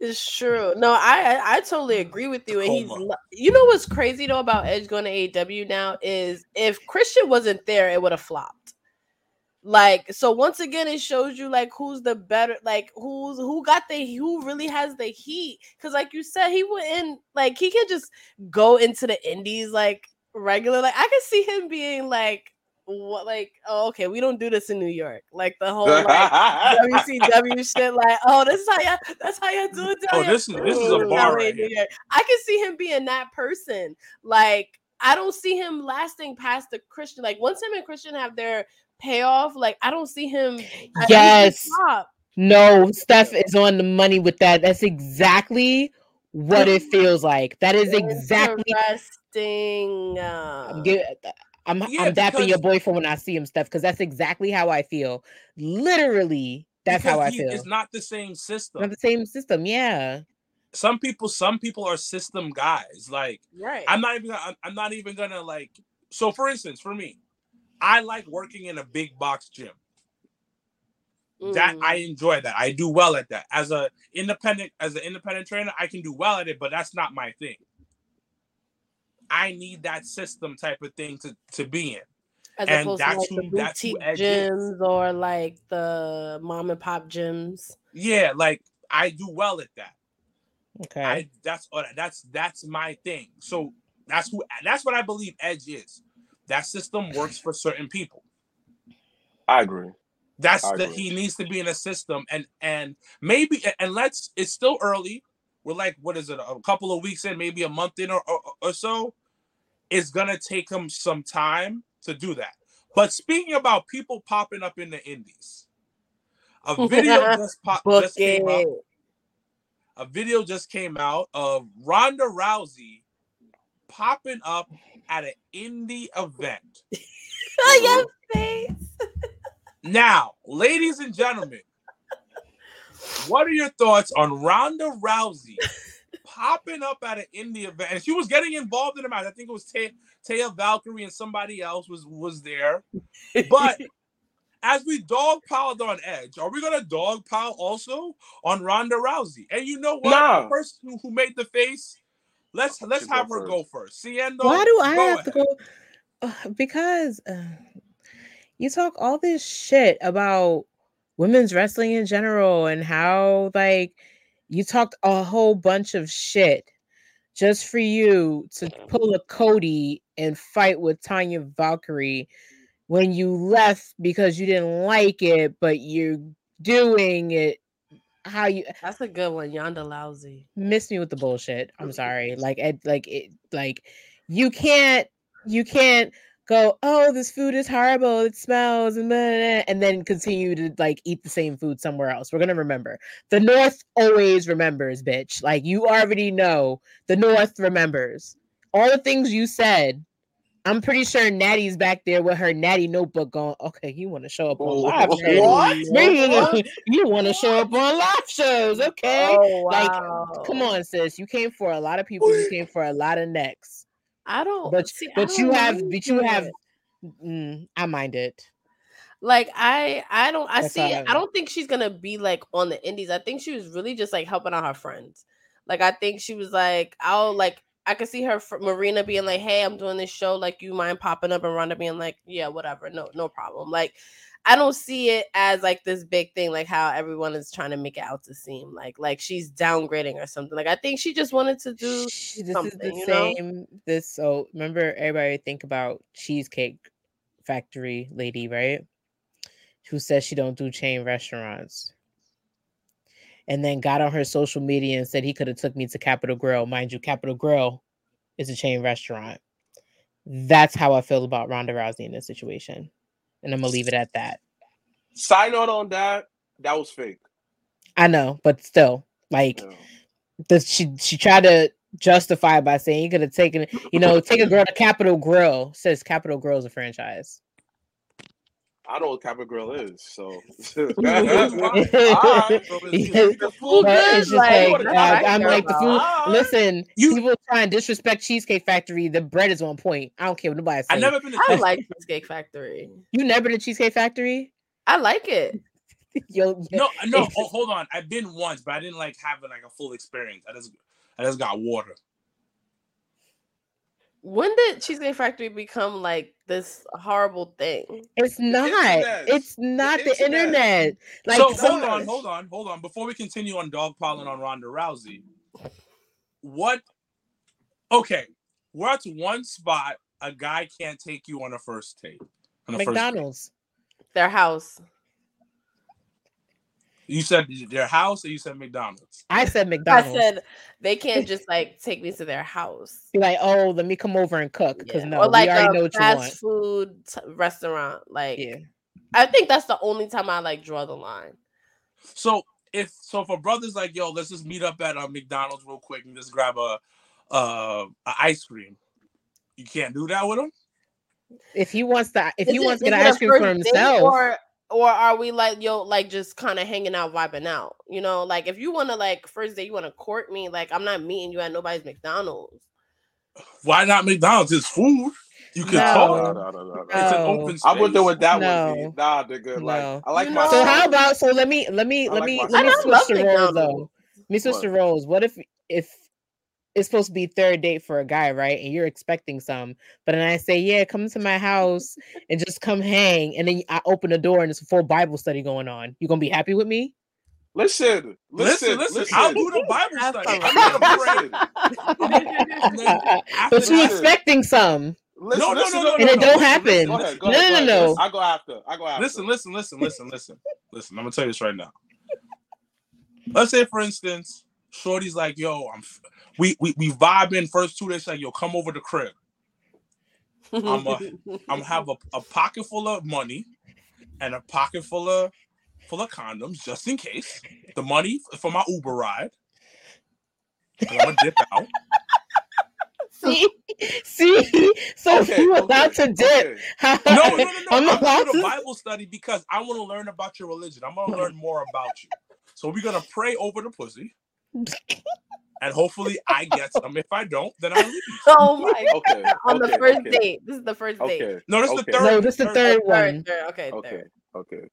It's true. No, I I totally mm, agree with you. And he's, you know, what's crazy though about Edge going to AEW now is if Christian wasn't there, it would have flopped. Like so, once again, it shows you like who's the better, like who's who got the who really has the heat. Because like you said, he wouldn't like he can just go into the Indies like regular. Like I could see him being like what like oh okay we don't do this in New York like the whole like WCW shit. Like, oh, this is how y'all. That's how y'all do it. Oh, this is this is a Ooh, bar right New here. I can see him being that person. Like, I don't see him lasting past the Christian. Like, once him and Christian have their payoff, like, I don't see him. I- Yes. No, Steph is on the money with that. That's exactly what it feels like. That is exactly. Interesting. Uh, I'm, gi- I'm, Yeah, I'm dapping your boyfriend when I see him, Steph, because that's exactly how I feel. Literally, that's how I he- feel. It's not the same system. Not the same system, yeah. some people some people are system guys like right. i'm not even gonna, I'm, I'm not even gonna like so for instance for me i like working in a big box gym that Mm. i enjoy that i do well at that as a independent as an independent trainer i can do well at it but that's not my thing i need that system type of thing to to be in as and opposed that's to like who- the that's who boutique Edge is. gyms or like the mom and pop gyms. yeah like i do well at that Okay. I that's that's that's my thing. So that's who that's what I believe Edge is. That system works for certain people. I agree. That's I the agree. he needs to be in a system and and maybe and let's it's still early. We're like what is it a couple of weeks in, maybe a month in or, or, or so. It's gonna take him some time to do that. But speaking about people popping up in the indies, a video just popped just came up a video just came out of Ronda Rousey popping up at an indie event. Your face. Now, ladies and gentlemen, what are your thoughts on Ronda Rousey popping up at an indie event? And she was getting involved in the match. I think it was Taya, Taya Valkyrie and somebody else was was there. But as we dog piled on Edge, are we gonna dog pile also on Ronda Rousey? And you know what? Nah. The person who, who made the face, let's let's You go have her first. go first. Siendo, Why do I go have to go? Ugh, because uh, you talk all this shit about women's wrestling in general and how like you talked a whole bunch of shit just for you to pull a Cody and fight with Taya Valkyrie when you left because you didn't like it, but you're doing it how you That's a good one. Yonda Lousy. miss me with the bullshit. I'm sorry. Like like it, like you can't, you can't go. Oh, this food is horrible. It smells, and blah, blah, blah," and then continue to like eat the same food somewhere else. We're gonna remember. The North always remembers, bitch. Like you already know, the North remembers all the things you said. I'm pretty sure Natty's back there with her Natty notebook going. Okay, you want to show up on live shows? What? Man, you want to show up on live shows? Okay. Oh, Like. Come on, sis. You came for a lot of people. You came for a lot of necks. I don't. But see, but you don't have mind but you have mm, I mind it. Like I, I don't. I That's see. how- I don't think she's gonna be like on the indies. I think she was really just like helping out her friends. Like I think she was like, I'll like. I could see her fr- Marina being like, "Hey, I'm doing this show. Like, you mind popping up?" And Ronda being like, "Yeah, whatever. No, no problem." Like, I don't see it as like this big thing, like how everyone is trying to make it out to seem like like she's downgrading or something. Like, I think she just wanted to do. Sh- This is the you know? same. This so remember everybody think about Cheesecake Factory lady, right? Who says she don't do chain restaurants. And then got on her social media and said he could have took me to Capital Grille. Mind you, Capital Grille is a chain restaurant. That's how I feel about Ronda Rousey in this situation. And I'm gonna leave it at that. Side note on that, that was fake. I know, but still, like Yeah. The, she she tried to justify by saying you could have taken you know take a girl to Capital Grille. Says Capital Grille is a franchise. I don't know what type of girl is, so. Alright, so the food good, it's like, like, that's right uh, I'm like the bro. food. Listen, You- people try and disrespect Cheesecake Factory. The bread is on point. I don't care what nobody says. I never been to I like Cheesecake Factory. You never been to Cheesecake Factory? I like it. Yo, No, no. oh, hold on. I've been once, but I didn't like having like a full experience. I just, I just got water. When did Cheesecake Factory become like this horrible thing? it's not. internet. It's not the internet. internet. Like so some- hold on, hold on, hold on. Before we continue on dogpiling on Ronda Rousey, what? Okay, we're at one spot. A guy can't take you on a first date. On a first date. McDonald's. Their house. You said their house, or you said McDonald's. I said McDonald's. I said they can't just like take me to their house. Be like, oh, let me come over and cook because Yeah. no, or like we already a know what you fast want. food t- restaurant. Like Yeah. I think that's the only time I like draw the line. So if so, for brothers like yo, let's just meet up at uh, McDonald's real quick and just grab a, uh, a ice cream. You can't do that with him. If he wants to, if Is he it- wants to is get ice cream for himself, or or are we like yo like just kind of hanging out vibing out you know like if you want to like first day you want to court me like i'm not meeting you at nobody's mcdonald's Why not McDonald's? It's food. You can No. talk. no, no, no, no. It's an open space. I would do it that No. way. Nah, nigga. Like I like You my. So how about so let me let me I let like me my let me sauce. And I love switch the roles McDonald's. though. Let me switch What? the roles. What if if it's supposed to be third date for a guy, right? And you're expecting some, but then I say, yeah, come to my house and just come hang, and then I open the door and it's a full Bible study going on. You gonna be happy with me? Listen, Listen, listen, listen, listen. I'll do the Bible study. I'm gonna pray. And then after but you that- expecting some. Listen, No, no, no, no, And no, it no. don't happen. Go ahead, go No, ahead, no, no, no. I go after. I go after. Listen, listen, listen, listen, listen, listen. I'm gonna tell you this right now. Let's say, for instance, Shorty's like, "Yo, I'm, f- we we we vibing first two days. Like, yo, come over the crib. I'm a- I'm gonna have a, a pocket full of money and a pocket full of full of condoms just in case. The money for my Uber ride. I'm gonna dip out. See, see. So if you allowed to dip. okay. No, no, no, no. I'm I'm, allowed gonna to- a Bible study because I want to learn about your religion. I'm gonna learn more about you. So we're gonna pray over the pussy, and hopefully I get some. If I don't, then I leave. oh my Okay. on the okay, first okay, date this is the first date Okay. No, this is Okay. the third. No, this is the third Third, one. third, okay Okay. third. Okay.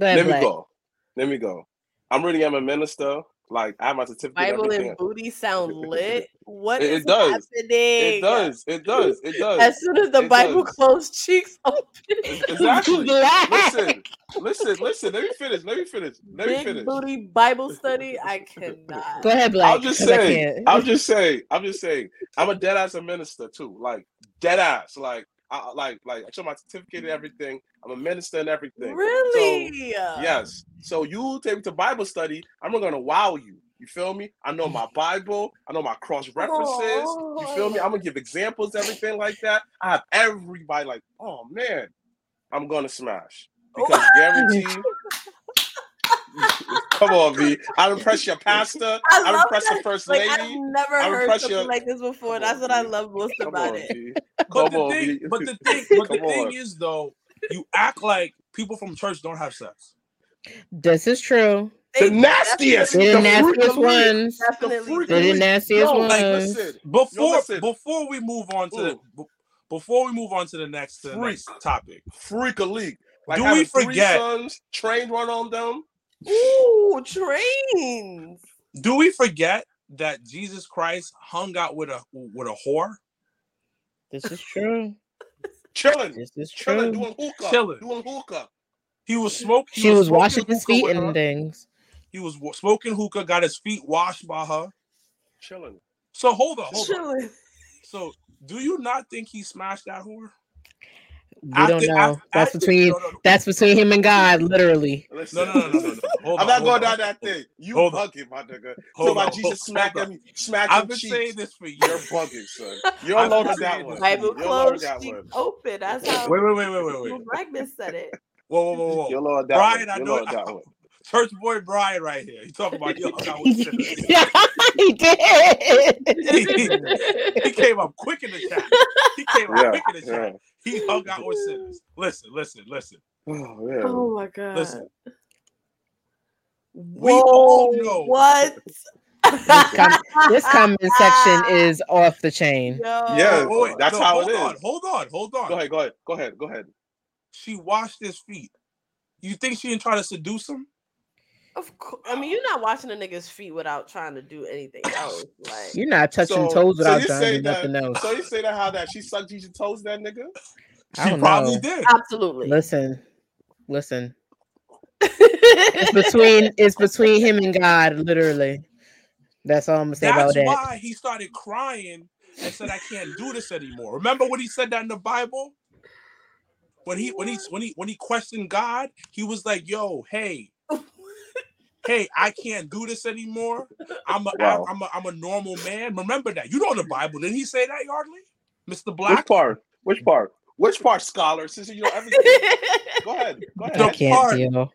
Go ahead, Let me go. Let me go. I'm reading. I'm a minister. Like I have my certificate. bible and booty sound lit what It- it is does. happening It does. It does. It does. as soon as the It bible does. closed cheeks open Exactly. Blacc. listen, listen, listen. Let me finish. Let me finish. Let me big finish. booty bible study i cannot Go ahead, Blacc. I'm just 'cause I I'll just saying. I'm just saying. I'm a dead ass a minister too. Like dead ass. Like I like like I show my certificate and everything. I'm a minister and everything. really Yes. So you take me to Bible study. I'm gonna wow you. You feel me? I know my Bible. I know my cross references. You feel me? I'm gonna give examples, everything like that. I have everybody like, oh man, I'm gonna smash because guaranteed. Come on, V. I'll impress your pastor. I I'll love impress that. the first like lady. I've never I'm heard something you- like this before. That's what I love most Come about on, it. V. But Come the on, thing, V. but the thing, but the thing on. is though, you act like people from church don't have sex. This is true. The nastiest. They're the The nastiest ones. Definitely. the nastiest Yo, ones. like, listen. Before listen. before we move on to the, Ooh. b- before we move on to the next to the next topic. freak a league. Like Do we forget- sons, train run on them. Ooh, trains. Do we forget that Jesus Christ hung out with a with a whore? This is true. Chilling. This is Chilling, doing hookah. Chilling. Doing hookah. He was smoking. She was washing his feet and things. He was wa- smoking hookah. Got his feet washed by her. Chilling. So hold on, hold on. Chilling. So do you not think he smashed that whore? We After- don't know. after- That's after- between no, no, no. that's between him and God, literally. Listen. No, no, no, no, no, no. Hold I'm on, not going on. down that thing. You Hold on. bugging, my nigga. Hold so about on, Jesus hold- smack hold on. him, smack I've him been cheeks. saying this for years. You're bugging, son. You're I've alone on that one. Bible You're alone closed, that one. open. That's how Wait, wait, wait, wait, wait, wait. Blue Blackness said it. Whoa, whoa, whoa, whoa. You're alone that Brian, one. I You're know- alone that one. Church boy Brian right here. He talking about yo, I got with sinners. yeah, he did. He came up quick in the chat. He came up Yeah, quick in the yeah. chat. He hung out with sinners. Listen, listen, listen. Oh, yeah. oh my god. Listen. We all know. what. This, com- this comment section is off the chain. Yeah. Oh, wait, that's no, how hold it on, hold on, hold on. Go ahead, go ahead, go ahead, go ahead. She washed his feet. You think she didn't try to seduce him? Of course. I mean, oh. you're not watching a nigga's feet without trying to do anything else. Like, You're not touching So- toes without you trying to do that- nothing else. So you say that how that she sucked Jesus toes, that nigga? I She don't probably know. did. absolutely. Listen, listen. It's between it's between him and God, literally. That's all I'm gonna say about that. That's that. why he started crying and said, "I can't do this anymore." Remember when he said that in the Bible? When he when he when he when he questioned God, he was like, "Yo, hey, hey, I can't do this anymore. I'm a Wow. am a I'm a normal man." Remember that? You know the Bible? Didn't he say that, Yardley, Mister Which Black? part? Which mm. part? Which part, scholar? Since you know everything. go ahead. Go I ahead. The can't part- deal.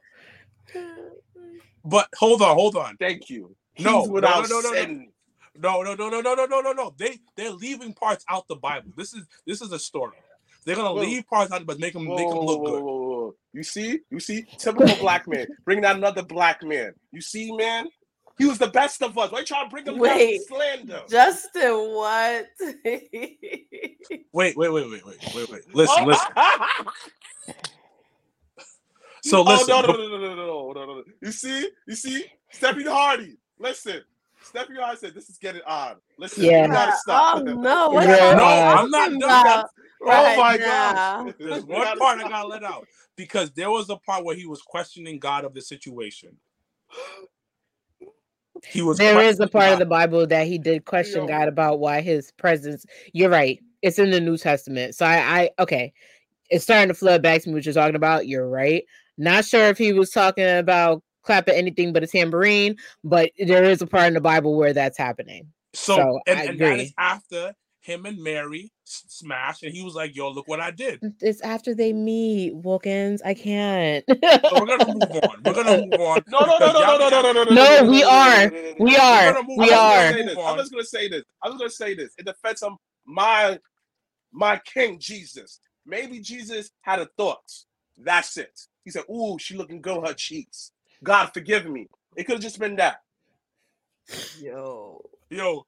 But hold on, hold on. Thank you. No, no, without no, no, no, no. sin. No, no, no, no, no, no, no, no, no. They they're leaving parts out the Bible. This is this is a story. They're gonna Whoa. leave parts out, but make them Whoa, make them look whoa, good. whoa, whoa, whoa. You see? You see? Typical black man. Bringing out another black man. You see, man? He was the best of us. Why you trying to bring him down Wait. to slander? Justin, what? Wait, wait, wait, wait, wait, wait, wait. Listen, Oh, listen. So oh, listen. no, no, no, no, no, no, no, no, no. You see? You see? Steppy Hardy. Listen. Steppy Hardy said, this is getting odd. Listen, Yeah. you gotta stop. Oh no! What Yeah. y'all No, I'm not talking done. About right oh my now? god. There's one part I gotta let out because there was a part where he was questioning God of the situation. He was. There is a questioning part of the Bible that he did question Yo. God about why his presence. You're right. It's in the New Testament. So I, I okay. It's starting to flood back to me what you're talking about. You're right. Not sure if he was talking about clapping anything but a tambourine, but there is a part in the Bible where that's happening. So, So, and, I and that is agree. after him and Mary s- smashed, and he was like, "Yo, look what I did." It's after they meet, Wilkins. I can't. So we're gonna move on. We're gonna move on. No, no, no, no, no, no, no, no, no, No, no, we are. no, no, no, no, no, We are. We are. I'm just gonna say this. I'm just gonna say this. I'm just gonna say this in defense of my my King Jesus. Maybe Jesus had a thought. That's it. He said, "Ooh, she looking good her cheeks. God forgive me." It could have just been that. Yo, Yo,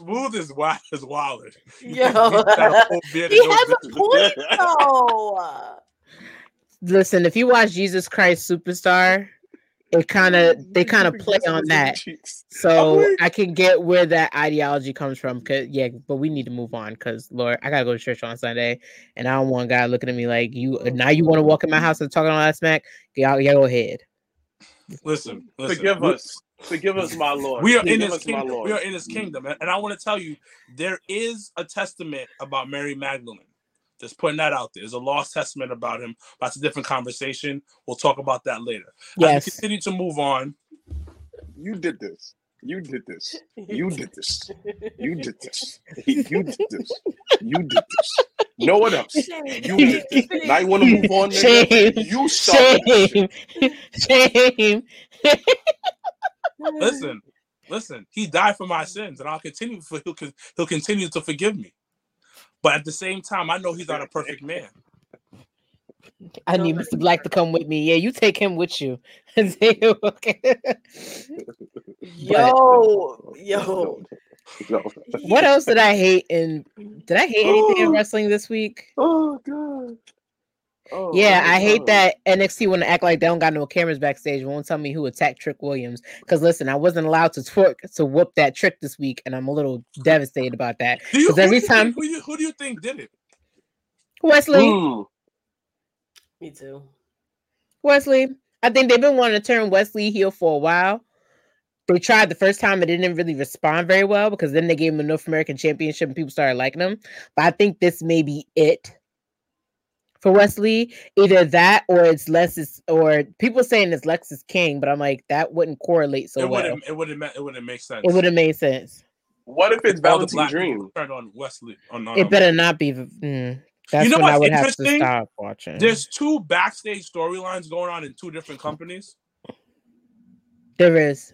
smooth is wild as wild. yo, he he has a point though. Listen, if you watch Jesus Christ Superstar, it kind of they kind of play on that. So. I can get where that ideology comes from. Cause yeah, but we need to move on. Cause Lord, I gotta go to church on Sunday, and I don't want God looking at me like you. Oh, now you want to walk in my house and talking all that smack? Y'all, y'all go ahead. Listen, listen. Forgive we- us. Forgive us, my Lord. We are in his us, my kingdom. Lord. We are in his kingdom. And, and I want to tell you, there is a testament about Mary Magdalene. Just putting that out there. There's a lost testament about him. That's a different conversation. We'll talk about that later. As we Yes. continue to move on. You did this. You did this. You did this. You did this. You did this. You did this. No one else. You did this. Now you want to move on, nigga? Shame. You started. Shame. Shame. Listen, listen. He died for my sins, and I'll continue. For, he'll, he'll continue to forgive me. But at the same time, I know he's not a perfect man. I need Mr. Blacc to come with me. Yeah, you take him with you. Okay. Yo, yo. What else did I hate? And did I hate anything in wrestling this week? Oh god. Oh, Yeah, my I hate that NXT want to act like they don't got no cameras backstage. Won't tell me who attacked Trick Williams. Because listen, I wasn't allowed to twerk to whoop that trick this week, and I'm a little devastated about that. Do you, 'Cause who every do you time- think, who, you, who do you think did it? Wesley, Mm. Me too. Wesley, I think they've been wanting to turn Wesley heel for a while. They tried the first time, and it didn't really respond very well because then they gave him a North American Championship and people started liking him. But I think this may be it for Wesley. Either that or it's Lexis, or people saying it's Lexis King, but I'm like that wouldn't correlate so it well. wouldn't. It wouldn't. It wouldn't make sense. It would have made sense. What if it's All the Valentine black Dream? turned on Wesley. On, on, It better not be. Mm, that's know when I what's would have to stop watching. There's two backstage storylines going on in two different companies. There is.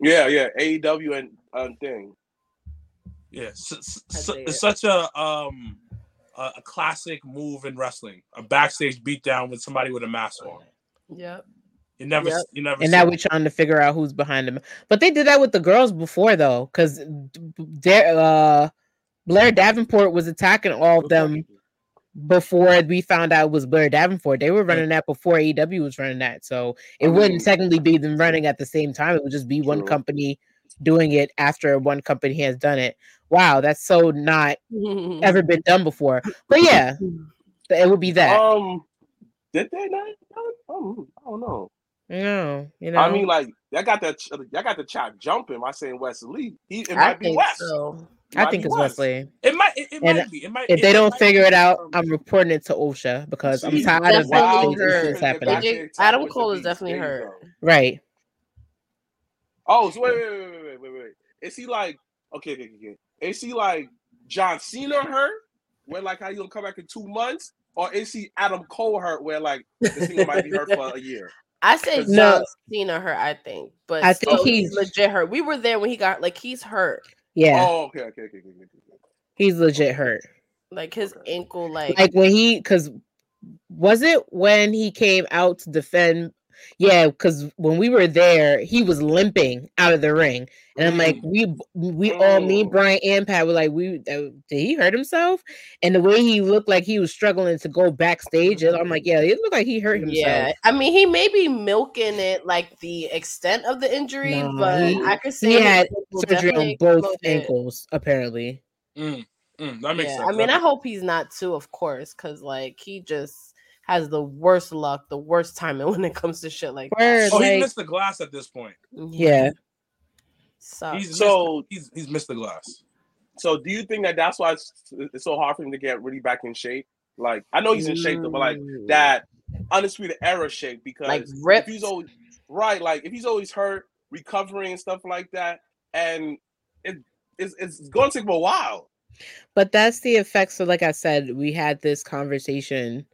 Yeah, yeah, AEW and uh, thing. Yeah, s- s- I s- dig it's such a um a, a classic move in wrestling. A backstage beatdown with somebody with a mask on. Yep. You never, Yep. you never. And now we're trying to figure out who's behind them. But they did that with the girls before though, because uh Blair Davenport was attacking all of them before we found out it was Blair Davenport. They were running that before AEW was running that. So it I wouldn't technically be them running at the same time. It would just be one company doing it after one company has done it. Wow, that's so not ever been done before. But yeah, it would be that. Um, did they not? I don't, I don't know. no, you know. I mean, like, I got that. I got the chop jumping. I saying Wesley. He it I might be think West. so. It I think it's West. Wesley. It might. It, it might be. It might. If it- they don't might figure be it out. I'm reporting it to OSHA because I'm tired of definitely backstage hurt. issues happening. AJ Adam Cole is definitely hurt. Right. Oh, so wait, wait, wait, wait, wait, wait, wait. Is he like okay, okay, okay? Is he like John Cena hurt? Where like how you gonna come back in two months? Or is he Adam Cole hurt where like this thing might be hurt for a year? I say No. Cena hurt. I think, but I think still, he's he's- legit hurt. We were there when he got like he's hurt. Yeah, Oh, okay, okay, okay, okay, okay. okay. he's legit hurt. Like his Okay. ankle, like, Like when he, because was it when he came out to defend? Yeah, because when we were there, he was limping out of the ring, and I'm like, we, we all, me, Mm. Brian, and Pat were like, we, uh, did he hurt himself? And the way he looked like he was struggling to go backstage, I'm like, yeah, it looked like he hurt himself. yeah. I mean, he may be milking it, like the extent of the injury, No, but he- I could say he had surgery on both exploded. ankles, apparently. Mm, mm, that makes Yeah, sense. I mean, That I hope he's not too, of course, because like he just has the worst luck, the worst timing when it comes to shit like Word, that. Oh, he like- missed the glass at this point. Yeah. Sucks. He's So- missed, he's he's missed the glass. So do you think that that's why it's, it's so hard for him to get really back in shape? Like I know he's in shape though, but like Mm. that undisputed era shape because Like if ripped. he's always right, like if he's always hurt, recovering and stuff like that, and it, it's it's going to take him a while. but that's the effects so like i said we had this conversation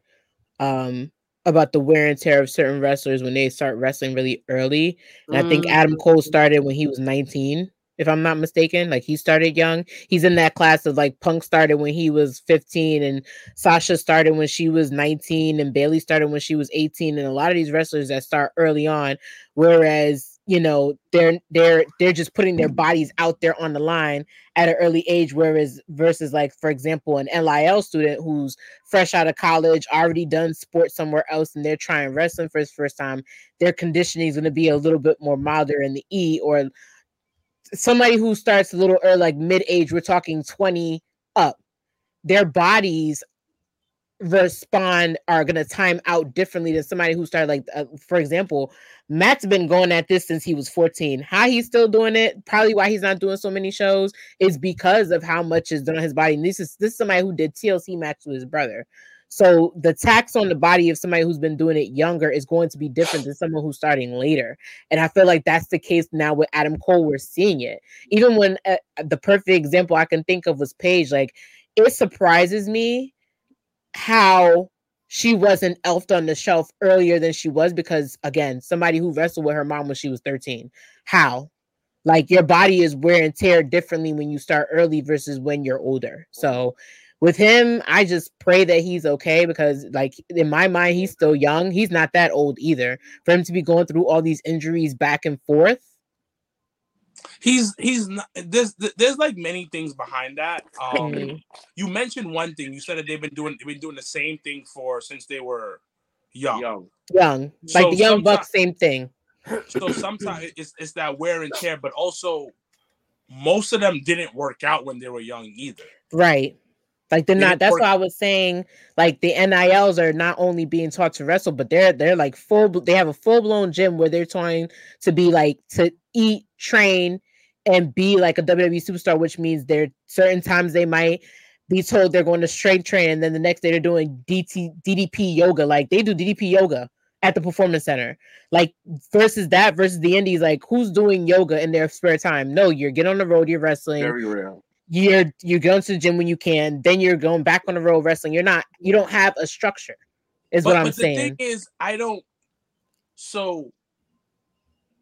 um about the wear and tear of certain wrestlers when they start wrestling really early. And i think adam cole Mm. started when he was 19 if i'm not mistaken. Like he started young. He's in that class of like punk started when he was 15 and sasha started when she was 19 and bayley started when she was 18 and a lot of these wrestlers that start early on whereas you know they're they're they're just putting their bodies out there on the line at an early age whereas versus like for example an lil student who's fresh out of college already done sports somewhere else and they're trying wrestling for his first time their conditioning is going to be a little bit more milder in the e or somebody who starts a little early like mid-age we're talking 20 up their bodies respond are going to time out differently than somebody who started like uh, for example matt's been going at this since he was 14 how he's still doing it probably why he's not doing so many shows is because of how much is done on his body. And this is this is somebody who did tlc match with his brother. So the tax on the body of somebody who's been doing it younger is going to be different than someone who's starting later. And i feel like that's the case now with adam cole. We're seeing it. Even when uh, the perfect example i can think of was paige like it surprises me how she wasn't elfed on the shelf earlier than she was because again somebody who wrestled with her mom when she was 13 how? Like your body is wear and tear differently when you start early versus when you're older. So with him i just pray that he's okay because like in my mind he's still young. He's not that old either. For him to be going through all these injuries back and forth He's he's not. There's there's like many things behind that. Um, you mentioned one thing. You said that they've been doing they've been doing the same thing for since they were young. Young. young like So the young sometime- bucks same thing So sometimes it's it's that wear and tear, but also most of them didn't work out when they were young either. Right. Like they're not. That's work- why I was saying like the NILs are not only being taught to wrestle, but they're they're like full. They have a full blown gym where they're trying to be like to eat, train, and be like a WWE superstar. Which means there certain times they might be told they're going to strength train, and then the next day they're doing DT DDP yoga. Like they do DDP yoga at the performance center. Like versus that versus the indies. Like who's doing yoga in their spare time? No, you're getting on the road. You're wrestling Very real. you're you're going to the gym when you can, then you're going back on the road wrestling. You're not you don't have a structure, is But, what I'm but the thing is, I don't. So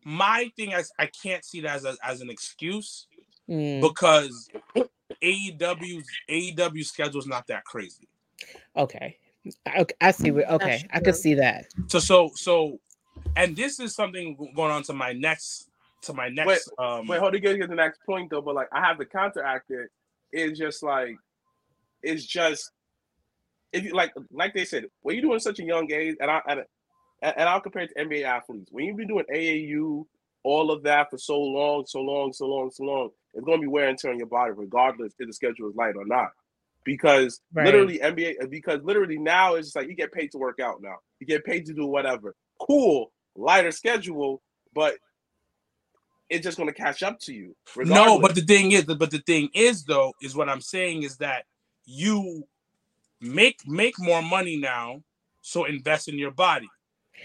my thing is I can't see that as a, as an excuse Mm, because AEW's AEW schedule is not that crazy. okay. I, I see what okay, I true. could see that. So so so, and this is something going on to my next to my next. um, Wait, hold on, get to the next point though. But like, I have to counteract it. It's just like, it's just if you like, like they said, when you're doing such a young age, and I and, and I'll compare it to NBA athletes. When you've been doing AAU, all of that for so long, so long, so long, so long, it's going to be wear and tear on your body, regardless if the schedule is light or not. Because Right. literally NBA, because literally now it's just like you get paid to work out now. You get paid to do whatever. Cool, lighter schedule, but it's just going to catch up to you. No, but the thing is, but the thing is though, is what I'm saying is that you make make more money now, so invest in your body.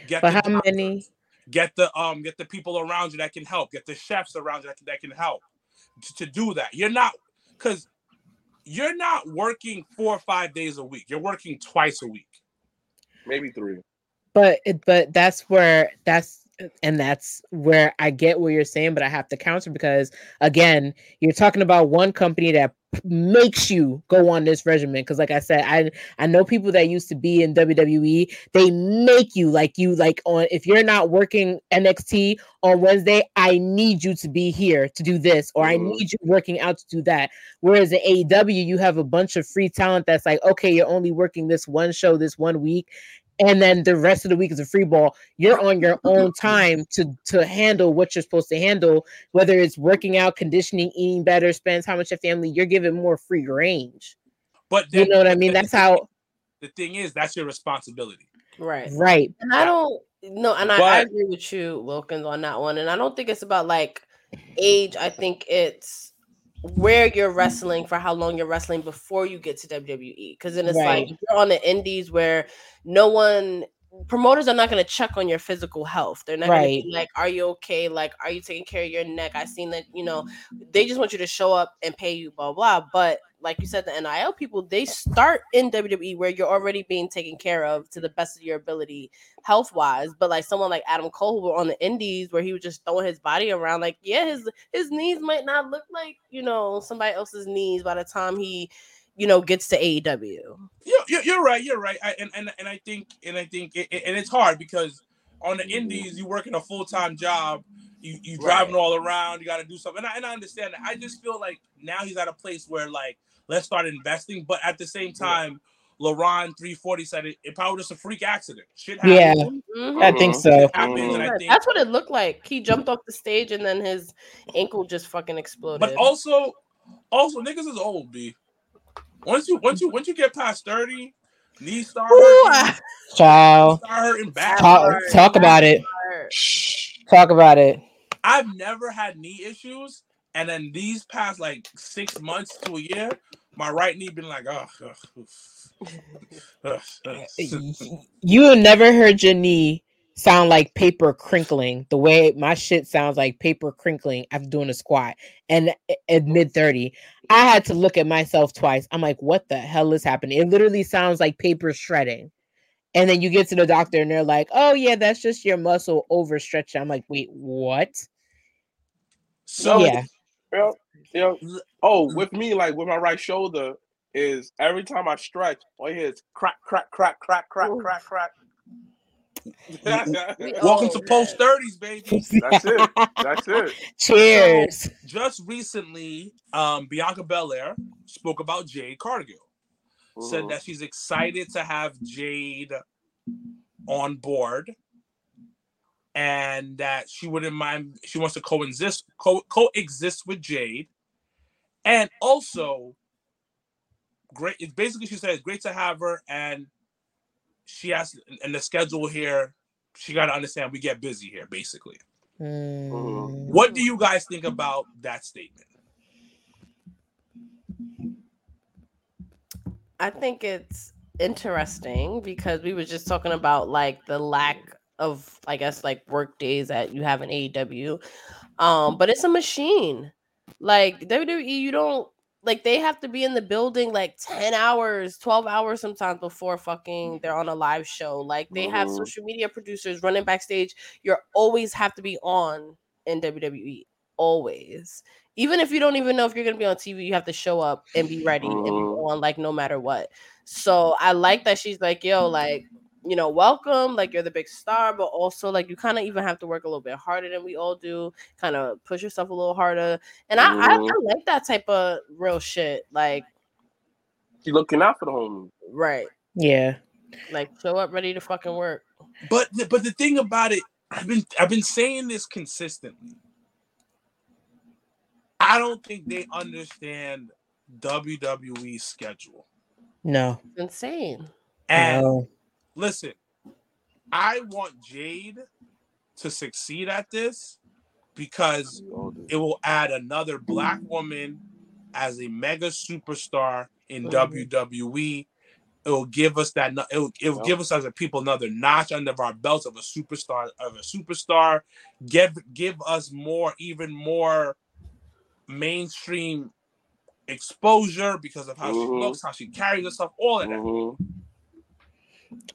Get But the how doctors, many Get the um, get the people around you that can help. Get the chefs around you that can, that can help to, to do that. You're not because you're not working four or five days a week. You're working twice a week. maybe three. but but that's where that's and that's where I get what you're saying, but I have to counter because again, you're talking about one company that p- makes you go on this regimen. Because, like I said, I I know people that used to be in WWE. They make you like you like on if you're not working NXT on Wednesday, I need you to be here to do this, or I Mhm. need you working out to do that. Whereas in AEW, you have a bunch of free talent that's like, okay, you're only working this one show this one week, and then the rest of the week is a free ball. You're on your own time to to handle what you're supposed to handle, whether it's working out, conditioning, eating better, spends how much your family. You're given more free range. But You know what I mean? That's how the thing is. That's your responsibility. Right. right. And I don't no, and I, I agree with you, Wilkins, on that one. And I don't think it's about like age. I think it's where you're wrestling for how long you're wrestling before you get to WWE. Because then it's Right. like you're on the indies where no one promoters are not going to check on your physical health. They're not Right. like, "Are you okay? Like, are you taking care of your neck?" I seen that. You know, they just want you to show up and pay you, blah blah. But like you said, the NIL people they start in WWE where you're already being taken care of to the best of your ability health wise. But like someone like Adam Cole who were on the Indies where he was just throwing his body around, like yeah, his his knees might not look like you know somebody else's knees by the time he you know gets to AEW. You're, you're, you're right. You're right. I, and, and and I think and I think it, it- and it's hard because on the indies you working a full time job. You you driving all around. You got to do something. And I, and I understand that. I just feel like now he's at a place where like let's start investing. But at the same time, LaRon 340 said it, it probably just a freak accident. Shit happens. Yeah, Mhm. I think Mhm. so. It happens, and I think. That's what it looked like. He jumped off the stage and then his ankle just fucking exploded. But also, also niggas is old, b. Once you once you once you get past thirty, knees start Ooh, hurting, I- Child, start hurting back. talk, hard. talk about it. Shh. Talk about it. I've never had knee issues, and then these past like six months to a year, my right knee been like, oh, ugh, oof. Ugh, ugh. You have never heard your knee sound like paper crinkling the way my shit sounds like paper crinkling after doing a squat and eh, at mid 30 i had to look at myself twice i'm like what the hell is happening it literally sounds like paper shredding and then you get to the doctor and they're like oh yeah that's just your muscle overstretching i'm like wait what So yeah Yep, yep. Oh, with me, like with my right shoulder, is every time I stretch, all you hear is crack, crack, crack, crack, crack, Ooh. crack, crack. Welcome to post thirties, baby. That's it. That's it. cheers Just recently, um, Bianca Belair spoke about Jade Cargill. said Mhm. that she's excited to have Jade on board and that she wouldn't mind she wants to coexist co- coexist with Jade and also great it's basically she said it's great to have her and she has and the schedule here she got to understand we get busy here basically Mm. what do you guys think about that statement I think it's interesting because we were just talking about like the lack of I guess like work days that you have in AEW. Um, but it's a machine. Like WWE, you don't like they have to be in the building like 10 hours 12 hours sometimes before fucking they're on a live show. Like they have Mhm. social media producers running backstage. You're always have to be on in wwe always. Even if you don't even know if you're going to be on tv you have to show up and be ready and be Mhm. on like no matter what. So i like that she's like yo like you know welcome like you're the big star but also like you kind of even have to work a little bit harder than we all do kind of push yourself a little harder and I, I, Mhm. I like that type of real shit. Like, She looking out for the homie. right. Yeah. Like, show up ready to fucking work. But the, but the thing about it, I've been I've been saying this consistently. I don't think they understand WWE schedule. No. It's insane. And no. Listen, I want Jade to succeed at this because We all do. it will add another black woman as a mega superstar in Mhm. WWE. It will give us that. It will, it will give us as a people another notch under our belts of a superstar of a superstar. Give give us more, even more mainstream exposure because of how she Mhm. looks, how she carries herself, all of that. Mhm.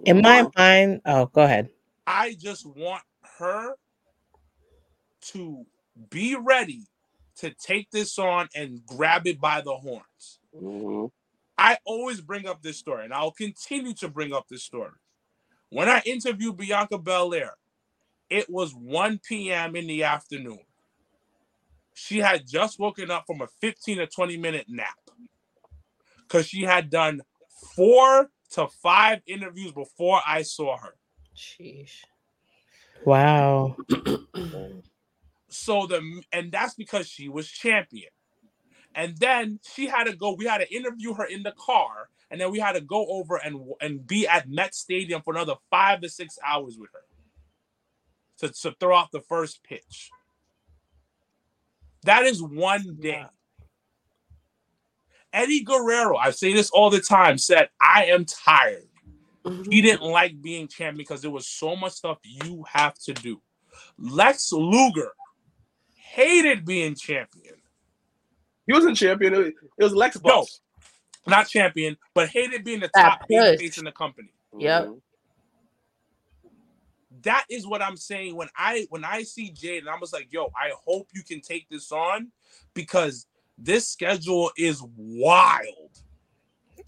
In my mind, oh, go ahead. I just want her to be ready to take this on and grab it by the horns. Mhm. I always bring up this story, and I'll continue to bring up this story. When I interviewed Bianca Belair, it was 1 p.m. in the afternoon. She had just woken up from a 15 to 20 minute nap because she had done four to five interviews before I saw her. Sheesh. Wow. so the and that's because she was champion and then she had to go we had to interview her in the car and then we had to go over and and be at met stadium for another five to six hours with her to, to throw out the first pitch that is one day eddie guerrero i say this all the time said i am tired he didn't like being champion because there was so much stuff you have to do. Lex Luger hated being champion. He wasn't champion. It was, it was Lex No. Not champion, but hated being the That top baby push. face in the company. Yep. Mhm. That is what I'm saying when I when I see Jade and I was like, yo, I hope you can take this on because this schedule is wild.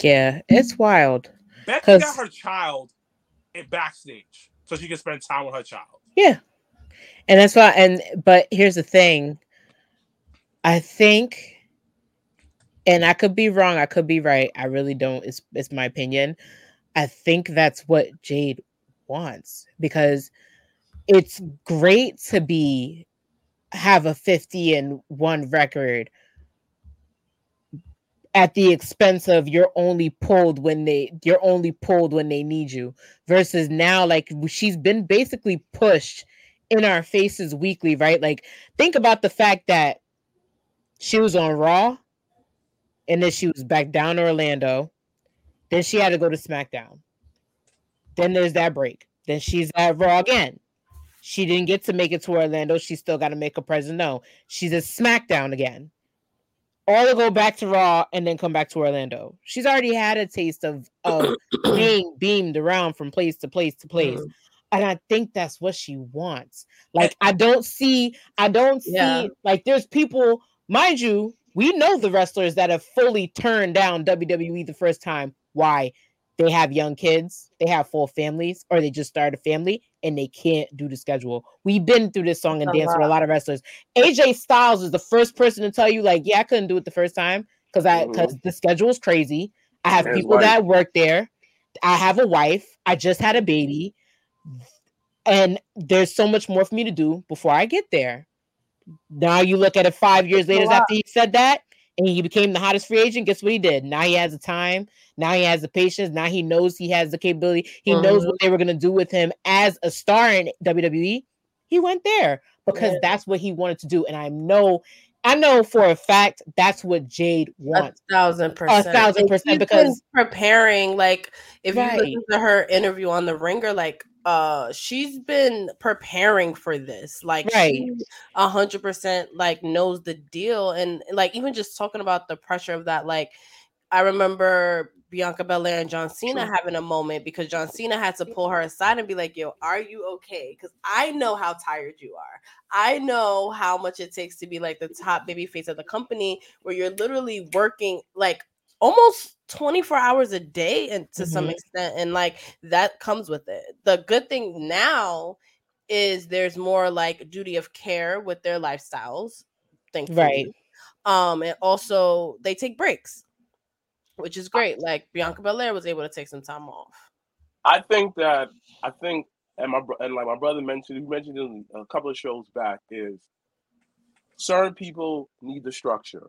Yeah, it's wild. Becky 'Cause- got her child in backstage so she can spend time with her child. Yeah. And that's why and but here's the thing. I think and I could be wrong, I could be right. I really don't. It's it's my opinion. I think that's what Jade wants because it's great to be have a 50 and 1 record at the expense of you're only pulled when they you're only pulled when they need you. Versus now like she's been basically pushed in our faces weekly right? Like think about the fact that she was on raw and then she was back down to orlando. Then she had to go to smackdown. Then there's that break. Then she's at raw again. She didn't get to make it to orlando. She still got to make a present no she's at smackdown again all to go back to Raw and then come back to Orlando. She's already had a taste of of being beamed around from place to place to place. Mhm. And I think that's what she wants. Like I don't see, I don't see Yeah. like there's people, mind you, we know the wrestlers that have fully turned down WWE the first time. Why? They have young kids, they have full families, or they just started a family and they can't do the schedule. We've been through this song and A dance with a lot. lot of wrestlers. AJ Styles is the first person to tell you, like, yeah, I couldn't do it the first time because I because the schedule is crazy. I have And people that work there. I have a wife. I just had a baby. And there's so much more for me to do before I get there. Now you look at it five years later after he said that, and he became the hottest free agent. Guess what he did? Now he has the time. Now he has the patience. Now he knows he has the capability. He knows Mhm. what they were gonna do with him as a star in WWE. He went there because Yeah. that's what he wanted to do. And I know, I know for a fact that's what Jade A wants. thousand percent. thousand And percent, because- preparing, like, if you listen to her interview on the Ringer, like, uh she's been preparing for this like Right. a hundred percent like knows the deal and like even just talking about the pressure of that like i remember bianca belair and john cena True. having a moment because john cena had to pull her aside and be like yo are you okay because i know how tired you are i know how much it takes to be like the top baby face of the company where you're literally working like almost 24 hours a day and to some Mhm. extent and like that comes with it the good thing now is there's more like duty of care with their lifestyles thankfully um and also they take breaks which is great like bianca belair was able to take some time off I think that I think and my and like my brother mentioned, he mentioned in a couple of shows back is certain people need the structure.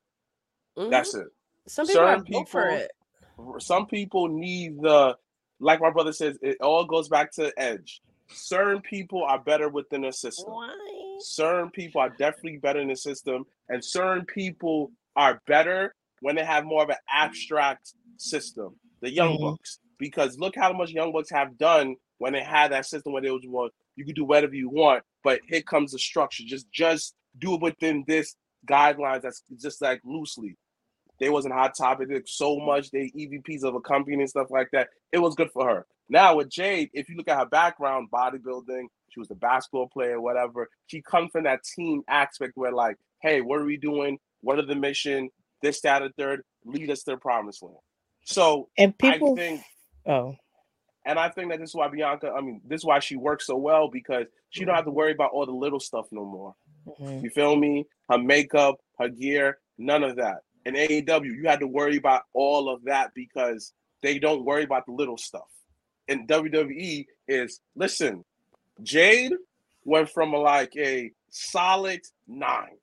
Mhm. That's it. Some people are certain built for people- it Some people need the like my brother says. It all goes back to edge. Certain people are better within the system. Why? certain people are definitely better in the system, and certain people are better when they have more of an abstract system. The Young Mhm. Bucks, because look how much Young Bucks have done when they had that system where they was well, you can do whatever you want, but here comes the structure. Just just do it within this guidelines. That's just like loosely. They wasn't hot topic. So much. They EVPs of a company and stuff like that. It was good for her. Now with Jade, if you look at her background, bodybuilding, she was a basketball player, whatever. She comes from that team aspect where like, hey, what are we doing? What are the mission? This, that, and third. Lead us to the promised land. So And people I think oh and I think that this is why Bianca, I mean, this is why she works so well because she don't have to worry about all the little stuff no more. mhm. You feel me? Her makeup, her gear, none of that. In AEW, you had to worry about all of that because they don't worry about the little stuff. In WWE, is listen, Jade went from a, like a solid nine.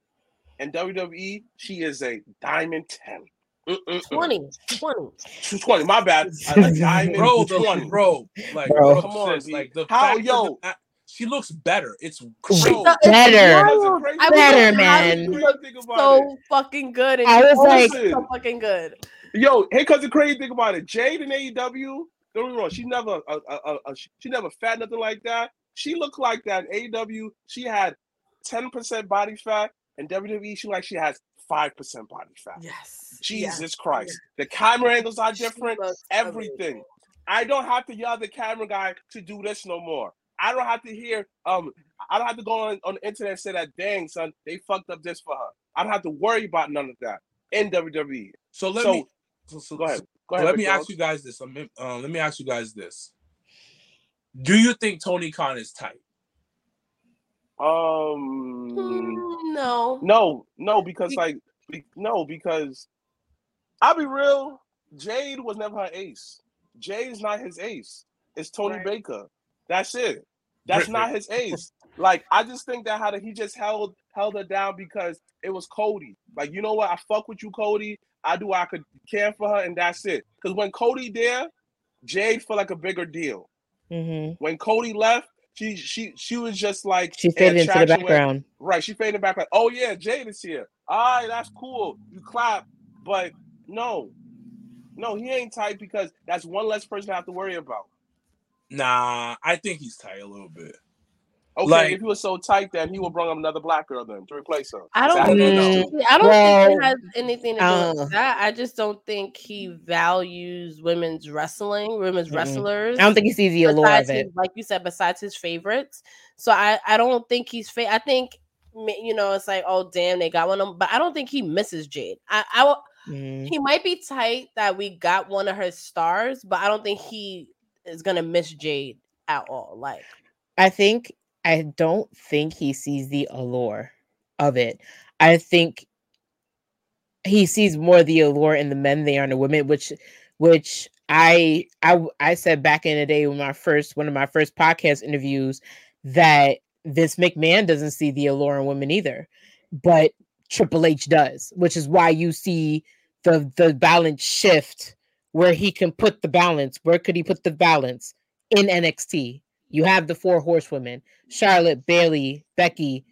and WWE, she is a diamond 10. Mm-mm-mm. 20 20 20, my bad. A, a diamond bro, 20. bro, like, Bro. bro, Come on, like the How- fact that yo? the- uh, she looks better. It's Bro. crazy. It's Better. Crazy I Better, like, man. did you Crazy look thing about so fucking good and I was like- so fucking good Yo, hey, cause the crazy thing about it, Jade in AEW, don't get me wrong, she never, uh, uh, uh, uh, she never fat nothing like that. She looked like that in AEW. She had ten percent body fat, and WWE she like she has five percent body fat. yes Jesus Christ, the camera angles are different. Everything. amazing. I don't have to yell at the camera guy to do this no more. I don't have to hear um I don't have to go on, on the internet and say that dang son, they fucked up this for her. I don't have to worry about none of that in WWE. So let So- me so, so- Go ahead. Go ahead. let me ask you guys this. Um, uh, let me ask you guys this. Do you think Tony Khan is tight? Um Mm, no no, no, because like be- no, because I'll be real, Jade was never her ace. Jade's not his ace. It's Tony Right. Baker. That's it. That's not his ace. Like I just think that how he just held held her down because it was Cody. Like you know what? I fuck with you, Cody. I do. what I could care for her, and that's it. Because when Cody there, Jade felt like a bigger deal. Mhm. When Cody left, she she she was just like She faded into the attraction where- background. Right, she faded back like, oh yeah, Jade is here. All right, that's cool. You clap, but no, no, he ain't tight because that's one less person I have to worry about. Nah, I think he's tight a little bit. Okay, Like- if he was so tight, then he would bring up another black girl then to replace her. I don't Is that think what it Mm. I don't think Well, it has anything to do uh. with that. I just don't think he values women's wrestling, women's Mm-mm. wrestlers. I don't think he sees the allure besides of it. his, like you said, besides his favorites. So I, I don't think he's fa- I think you know it's like oh damn they got one of them, but I don't think he misses Jade. I, I will- Mhm. he might be tight that we got one of her stars, but I don't think he is gonna miss Jade at all. Like I think I don't think he sees the allure of it. I think he sees more the allure in the men than in the women, which which I I I said back in the day when my first one of my first podcast interviews that Vince McMahon doesn't see the allure in women either, but Triple H does, which is why you see the the balance shift where he can put the balance. Where could he put the balance in NXT? You have the four horsewomen: Charlotte, Bayley, Becky,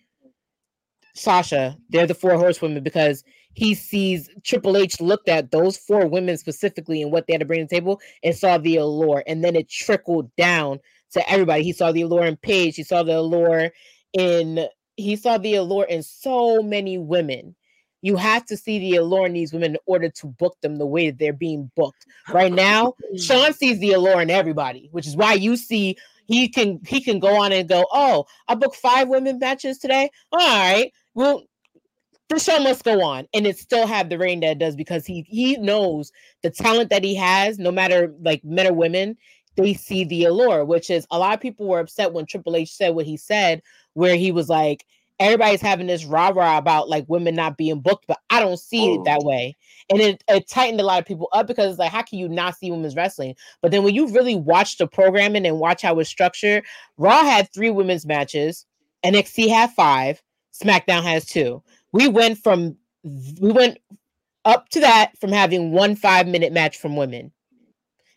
Sasha. They're the four horsewomen because he sees Triple H looked at those four women specifically and what they had to bring to the table and saw the allure, and then it trickled down to everybody. He saw the allure in Paige. He saw the allure in he saw the allure in so many women. You have to see the allure in these women in order to book them the way that they're being booked. Right now, Shawn sees the allure in everybody, which is why you see he can he can go on and go, oh, I booked five women matches today. All right, well, the show must go on, and it still have the reign that it does because he he knows the talent that he has, no matter like men or women. They see the allure, which is a lot of people were upset when Triple H said what he said, where he was like, everybody's having this rah rah about like women not being booked, but I don't see it that way. And it, it tightened a lot of people up because it's like, how can you not see women's wrestling? But then when you really watch the programming and watch how it's structured, Raw had three women's matches, NXT had five, SmackDown has two. We went from we went up to that from having one five minute match from women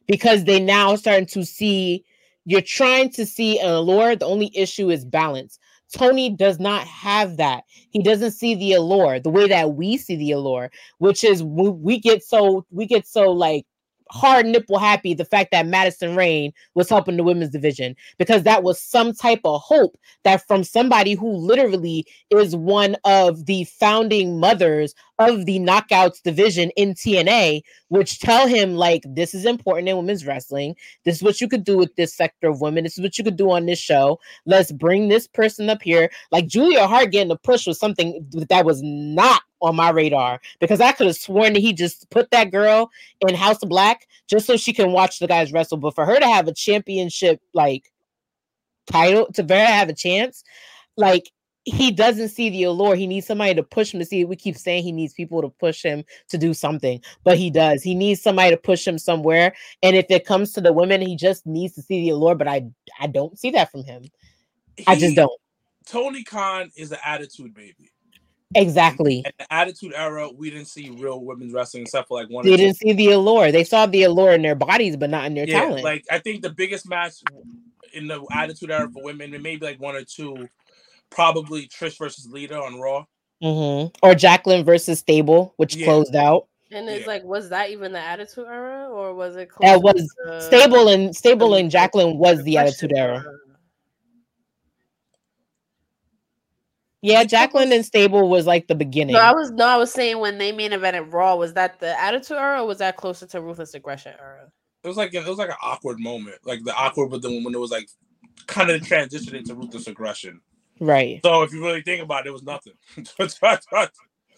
because they now starting to see you're trying to see an allure. The only issue is balance. Tony does not have that. He doesn't see the allure the way that we see the allure, which is we, we get so we get so like hard nipple happy the fact that Madison Rayne was helping the women's division because that was some type of hope that from somebody who literally is one of the founding mothers of the knockouts division in TNA, which tell him like this is important in women's wrestling. This is what you could do with this sector of women. This is what you could do on this show. Let's bring this person up here. Like Julia Hart getting a push was something that was not on my radar because I could have sworn that he just put that girl in House of Black just so she can watch the guys wrestle. But for her to have a championship like title, to have a chance, like he doesn't see the allure. He needs somebody to push him to see. We keep saying he needs people to push him to do something, but he does. He needs somebody to push him somewhere. And if it comes to the women, he just needs to see the allure. But I, I don't see that from him. He, I just don't. Tony Khan is an attitude baby. Exactly. In the Attitude Era, we didn't see real women's wrestling except for like one. They didn't see the allure. They saw the allure in their bodies, but not in their yeah, talent. Like I think the biggest match in the Attitude Era for women, and maybe like one or two, probably Trish versus Lita on Raw. Mm-hmm. Or Jacqueline versus Sable, which yeah. closed out. And it's yeah. like, was that even the Attitude Era, or was it? That was to... Sable and Sable and Jacqueline was the Attitude Era. Yeah, Jacqueline and Sable was like the beginning. No, I was no, I was saying when they main evented Raw, was that the Attitude Era, or was that closer to Ruthless Aggression Era? It was like it was like an awkward moment, like the awkward, but then when it was like kind of transition into Ruthless Aggression. Right. So if you really think about it, it was nothing.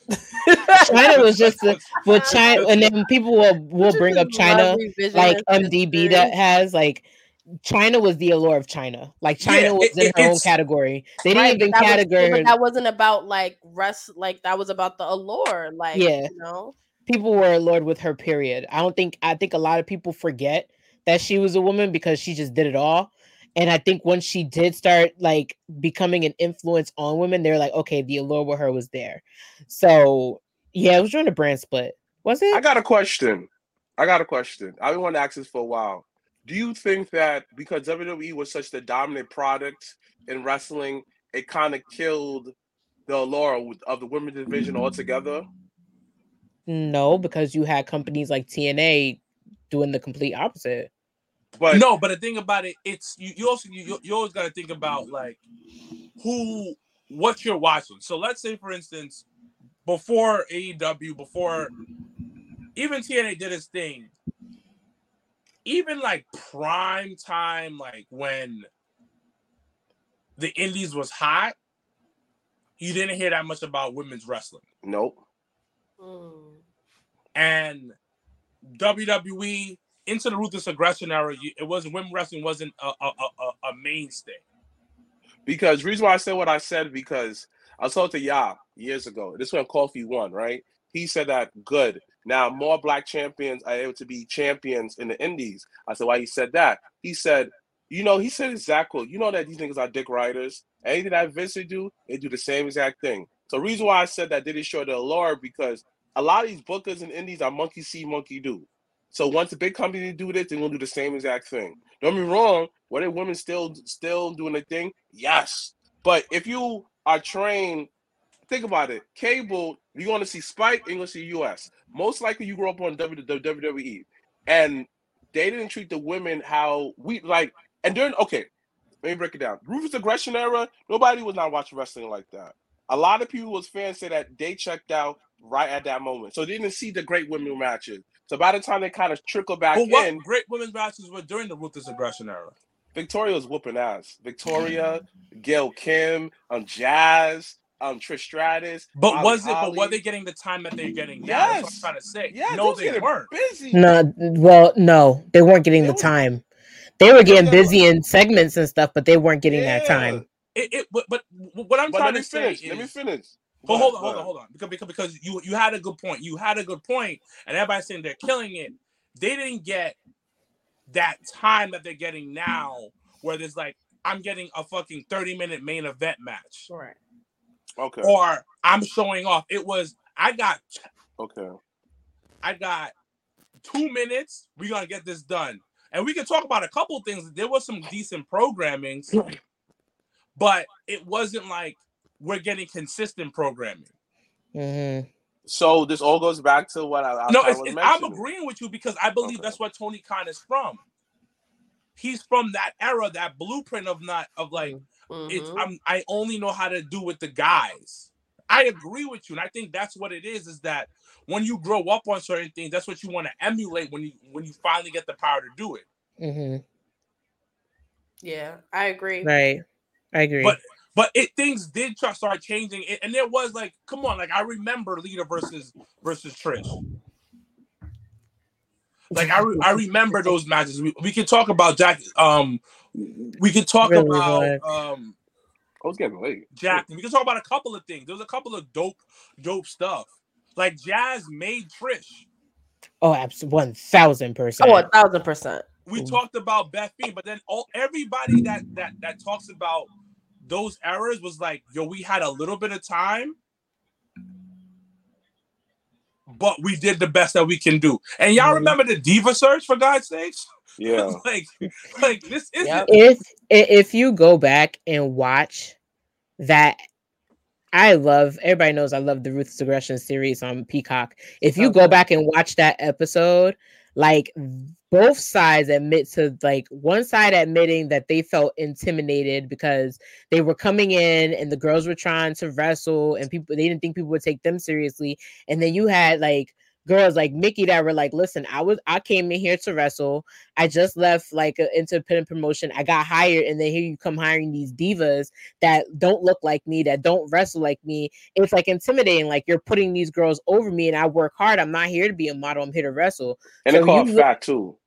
Chyna was just a, with Chyna, and then people will will bring up Chyna, like MDB that has like Chyna was the allure of Chyna. Like Chyna yeah, was in her own category. They didn't right, even category. Was, that wasn't about like rest. Like that was about the allure. Like yeah, you know, people were allured with her. Period. I don't think. I think a lot of people forget that she was a woman because she just did it all. And I think once she did start like becoming an influence on women, they're like, okay, the allure with her was there. So yeah, it was during the brand split. Was it? I got a question. I got a question. I've been wanting to ask this for a while do you think that because WWE was such the dominant product in wrestling, it kind of killed the allure of the women's division altogether? No, because you had companies like TNA doing the complete opposite. But no, but the thing about it, it's you, you also you, you always got to think about like who what you're watching. So let's say for instance, before AEW, before even TNA did its thing, even like prime time, like when the Indies was hot, you didn't hear that much about women's wrestling. Nope. Mm. And WWE into the ruthless aggression era, it wasn't women wrestling wasn't a, a, a, a mainstay. Because reason why I said what I said because I was to Yah years ago. This when Kofi won, right? He said that good. Now more black champions are able to be champions in the indies. I said, why he said that? He said, you know, he said exactly, you know that these niggas are dick riders. Anything that Vince do, they do the same exact thing. So reason why I said that didn't show the allure because a lot of these bookers and indies are monkey see, monkey do. So once a big company do this, they're gonna do the same exact thing. Don't be wrong. What are women still still doing the thing? Yes. But if you are trained think about it. Cable, you're to see Spike, you're going to see US. Most likely, you grew up on WWE, and they didn't treat the women how we like. and during okay, let me break it down. Ruthless aggression era, nobody was not watching wrestling like that. A lot of people was fans say that they checked out right at that moment, so they didn't see the great women matches. So by the time they kind of trickle back But what in, great women's matches were during the ruthless aggression era? Victoria was whooping ass. Victoria, Gail Kim, um, Jazz, um, Trish Stratus. But Molly was it? But were they getting the time that they're getting now? That's what I'm trying to say. Yeah, no, those they weren't. busy. No, well, no, they weren't getting They the were- time. They were getting Yeah. busy in segments and stuff, but they weren't getting that time. It, it, but, but what I'm But trying let me to say finish. is, Let me finish. But hold on, hold on, hold on. Because, because because you you had a good point. You had a good point, and everybody's saying they're killing it. They didn't get that time that they're getting now, where there's like I'm getting a fucking 30 minute main event match, Right. Okay. or I'm showing off. It was I got Okay. I got two minutes. We're gonna get this done, and we can talk about a couple things. There was some decent programming, but it wasn't like we're getting consistent programming. hmm So this all goes back to what I, I no, I it's, was it's- I'm agreeing with you because I believe Okay. that's what Tony Khan is from. He's from that era, that blueprint of not of like it's Mhm. I'm I only know how to do with the guys. I agree with you, and I think that's what it is. Is that when you grow up on certain things, that's what you want to emulate when you when you finally get the power to do it. hmm Yeah, I agree. Right, I agree. But but it things did try, start changing, and- and there was like, come on, like I remember Lita versus versus Trish. Like I, re- I remember those matches. We, we can talk about Jack. Um, we can talk Really about good. um I was getting late. Jack. We can talk about a couple of things. There's a couple of dope, dope stuff. Like Jazz made Trish. oh, absolutely, one thousand percent. Oh, a thousand percent. We talked about Beth Phoenix, but then all everybody that that that talks about those errors was like, yo, we had a little bit of time, but we did the best that we can do. And y'all Mhm. remember the Diva search for God's sakes? Yeah. like, like this isn't Yep. if if you go back and watch that I love everybody knows I love the Ruthless Aggression series on Peacock. If you go back and watch that episode, like both sides admit to like one side admitting that they felt intimidated because they were coming in and the girls were trying to wrestle and people they didn't think people would take them seriously. And then you had like girls like Mickie that were like, listen, I was I came in here to wrestle. I just left like an independent promotion. I got hired, and then here you come hiring these divas that don't look like me, that don't wrestle like me. It's like intimidating. Like you're putting these girls over me, and I work hard. I'm not here to be a model. I'm here to wrestle. And So they call you it look- fat too.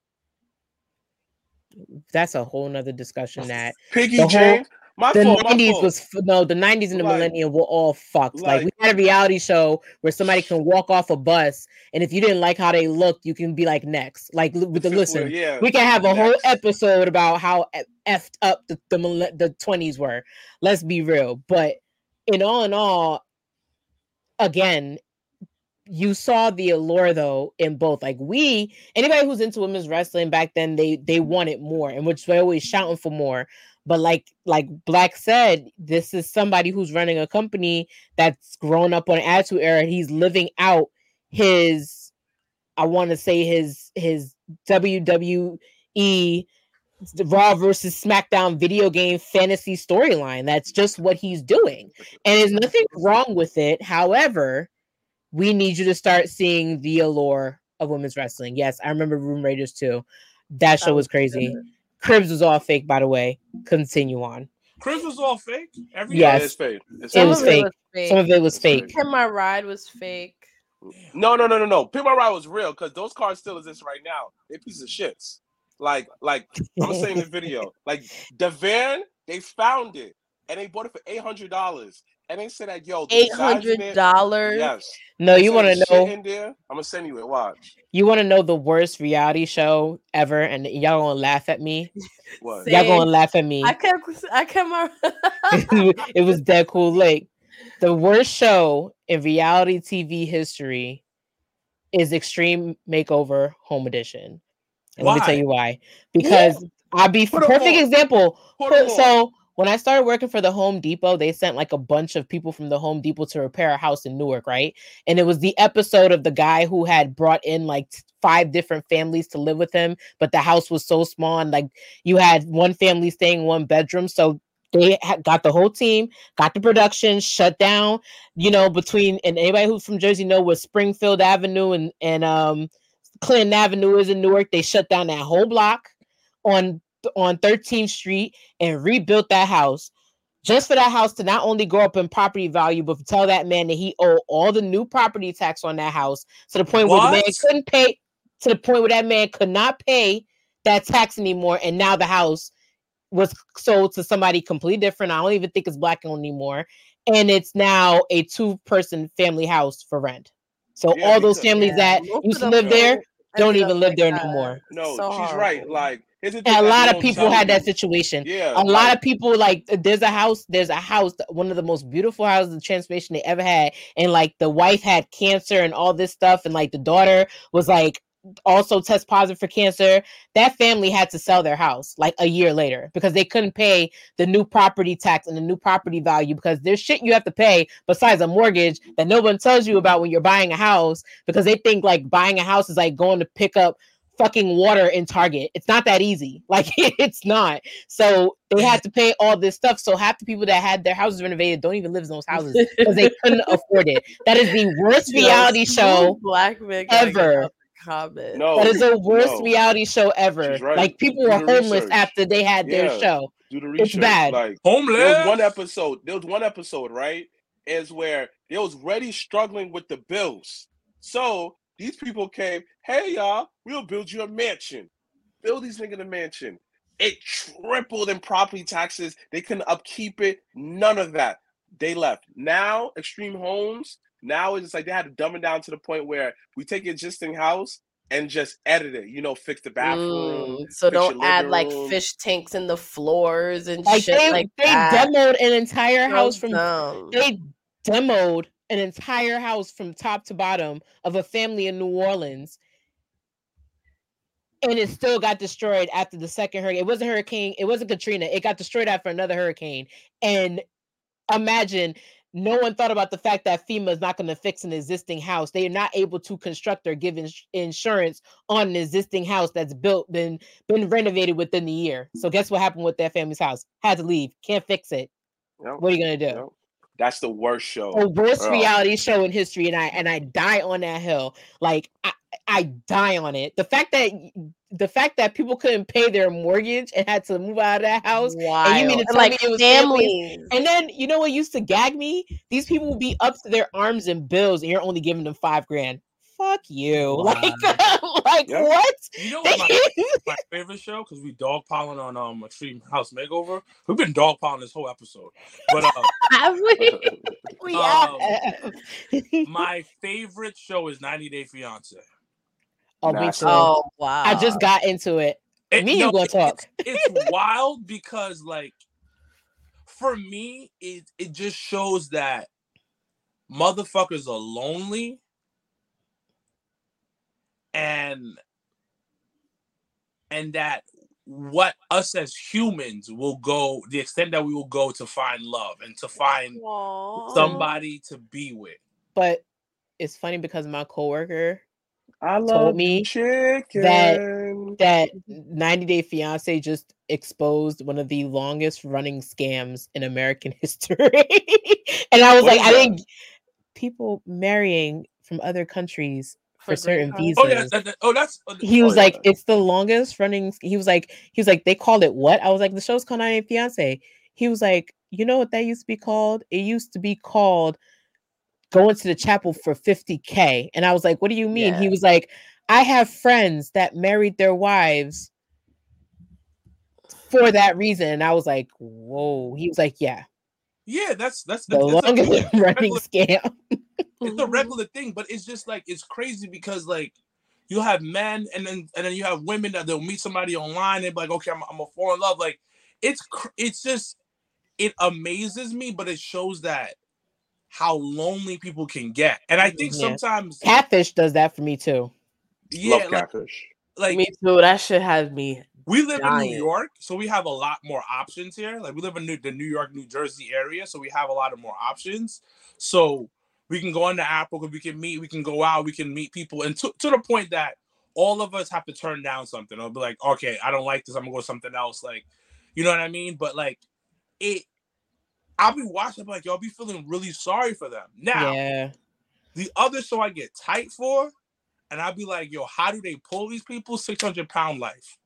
That's a whole nother discussion. That Piggy the whole- My the fault. 90s fault. was no, the 90s and the Like- millennium were all fucked. Like, we had a reality show where somebody can walk off a bus, and if you didn't like how they looked, you can be like next. Like with the listen. yeah. we can have a whole episode about how effed up the the, the 20s were let's be real but in all in all again you saw the allure though in both like we anybody who's into women's wrestling back then they they wanted more and which they always shouting for more but like like Blacc said this is somebody who's running a company that's grown up on attitude era he's living out his i want to say his his wwe Raw versus SmackDown video game fantasy storyline. That's just what he's doing. And there's nothing wrong with it. However, we need you to start seeing the allure of women's wrestling. Yes, I remember Room Raiders too. That show was was crazy. Cribs was all fake, by the way. Continue on. Chris was all fake. Every Yes. It's fake. It's It Some was fake. It was fake. Some of it was It's fake. fake. My ride was fake. No, no, no, no, no. Pimp My Ride was real because those cars still exist right now. They're pieces of shits. Like, like I'm gonna in the video, like the van, they found it and they bought it for eight hundred dollars. And they said that yo, the Eight size in hundred it- dollars. Yes. No, They you want to know in there? I'm gonna send you it. Watch. you want to know the worst reality show ever and y'all going to laugh at me. What? Y'all going to laugh at me. I kept I kept my it was Dead Cool Lake. The worst show in reality TV history is Extreme Makeover Home Edition. And let me tell you why. Because I'll be Put 'em perfect on. example. Put put- so when I started working for the Home Depot, they sent like a bunch of people from the Home Depot to repair a house in Newark, right? And it was the episode of the guy who had brought in like five different families to live with him, but the house was so small and like you had one family staying one bedroom. So they got the whole team, got the production shut down, you know, between and anybody who's from Jersey know what Springfield Avenue and and um Clinton Avenue is in Newark. They shut down that whole block on on 13th Street and rebuilt that house just for that house to not only go up in property value, but to tell that man that he owed all the new property tax on that house to the point where the man couldn't pay to the point where that man could not pay that tax anymore. And now the house was sold to somebody completely different. I don't even think it's black owned anymore. And it's now a two person family house for rent. So Yeah, all those because- families Yeah, that most used to live them there don't even live like there that. no more. No, So she's right. Like here's the thing And a lot of people had that situation. Yeah, a lot like, of people like there's a house there's a house one of the most beautiful houses of transformation they ever had. And like the wife had cancer and all this stuff and like the daughter was like also test positive for cancer. That family had to sell their house like a year later because they couldn't pay the new property tax and the new property value because there's shit you have to pay besides a mortgage that no one tells you about when you're buying a house because they think like buying a house is like going to pick up fucking water in Target. It's not that easy. Like it's not. So they had to pay all this stuff. So half the people that had their houses renovated don't even live in those houses because they couldn't afford it. That is the worst reality smooth show. black man ever. Comment. no, That is the worst no. reality show ever. Right. Like people Do were homeless research. after they had their show. do the It's bad. Like Homeless. there was one episode. There was one episode, right? Is where they was already struggling with the bills. So these people came, hey y'all, we'll build you a mansion. Build these niggas a mansion. It tripled in property taxes. They couldn't upkeep it. None of that. They left. Now, Extreme Homes, now it's like they had to dumb it down to the point where we take your existing house and just edit it. You know, fix the bathroom. Mm, so don't add living like fish tanks in the floors and Like shit they like they that. demoed an entire house from dumb. they demoed an entire house from top to bottom of a family in New Orleans. And it still got destroyed after the second hurricane. It wasn't hurricane, it wasn't Katrina. It got destroyed after another hurricane. And imagine no one thought about the fact that FEMA is not going to fix an existing house. They are not able to construct or give ins- insurance on an existing house that's built, been been renovated within the year. So guess what happened with that family's house? Had to leave. Can't fix it. Yep, What are you gonna do? yep. That's the worst show. the worst reality show in history, and I and I die on that hill. Like I, I die on it. The fact that the fact that people couldn't pay their mortgage and had to move out of that house. Wild. you mean to And, tell like me it was families- families. And then you know what used to gag me? These people would be up to their arms in bills, and you're only giving them five grand. Fuck you. Like, like Yep. what? You know what my, my favorite show? Because we dogpiling on um Extreme House Makeover. We've been dogpiling this whole episode. But uh, Have we? we Um, have. my favorite show is 90 Day Fiance. oh, me Nah, too. Oh wow! I just got into it. It- Me and you no, gonna talk. It's, it's wild because like for me, it it just shows that motherfuckers are lonely and and that what us as humans will go the extent that we will go to find love and to find Aw. somebody to be with. But it's funny because my coworker I told love me chicken. that 90 Day Fiance just exposed one of the longest running scams in American history. and I was What like, I that? think people marrying from other countries for, For certain green visas. Oh yeah, that- that- oh that's oh, He was Oh, like, yeah. it's the longest running. He was like, he was like, they called it what? I was like, the show's called 90 Day Fiance. He was like, you know what that used to be called? It used to be called going to the chapel for 50k. And I was like, what do you mean? He was like, I have friends that married their wives for that reason. And I was like, whoa. He was like, yeah, yeah, that's that's the that's longest a running regular- scam. It's a mm-hmm. regular thing, but it's just like it's crazy because like you have men and then and then you have women that they'll meet somebody online and be like, okay, I'm I'm a fall in love. Like it's cr- it's just it amazes me, but it shows that how lonely people can get. And I think Yeah. sometimes, Catfish does that for me too. yeah, love catfish. like Me too. That should have me we live in New York, so we have a lot more options here. Like we live in New, the New York, New Jersey area, so we have a lot of more options. So we can go on the Apple, we can meet, we can go out, we can meet people, and to, to the point that all of us have to turn down something. I'll be like, okay, I don't like this. I'm gonna go something else. Like, you know what I mean? But like, it. I'll be watching, I'm like, yo, I'll be feeling really sorry for them. Now, Yeah. the other show I get tight for, and I'll be like, yo, how do they pull these people? 600 pound life.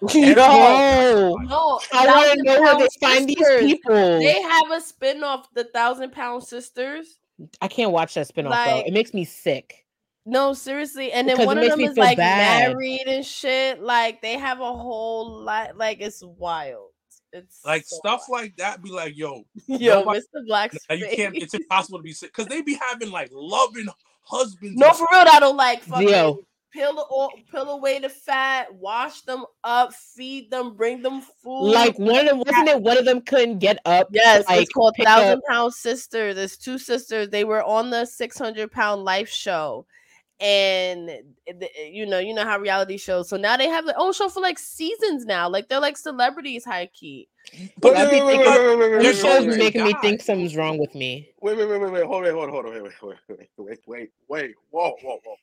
Yo, No, I want to know where they find these people. They have a spin-off, the Thousand Pound Sisters. I can't watch that spinoff, bro. Like- It makes me sick. No, seriously. And then Because one of them is like bad. married and shit. Like they have a whole lot. Like it's wild. It's Like so stuff like that, be like, yo. Yo, nobody- Mr. Blacc's now you can't. It's impossible to be sick because they be having like loving husbands. No, for real, I don't like fucking Zio. Peel the peel away the fat, wash them up, feed them, bring them food. Like one of them, wasn't it? One of them couldn't get up. Yes, like, it's called Thousand up- Pound Sisters. There's two sisters. They were on the 600 Pound Life show, and th- you know, you know how reality shows. So now they have their own show for like seasons now. Like they're like celebrities, high key. Wait, I wait, wait, wait, wait, wait, wait, This wait, show's wait, wait, making me think something's wrong with me. wait, wait, wait, wait, wait, hold on, hold on, hold on, wait, wait, wait, wait, wait, wait, whoa, whoa, whoa.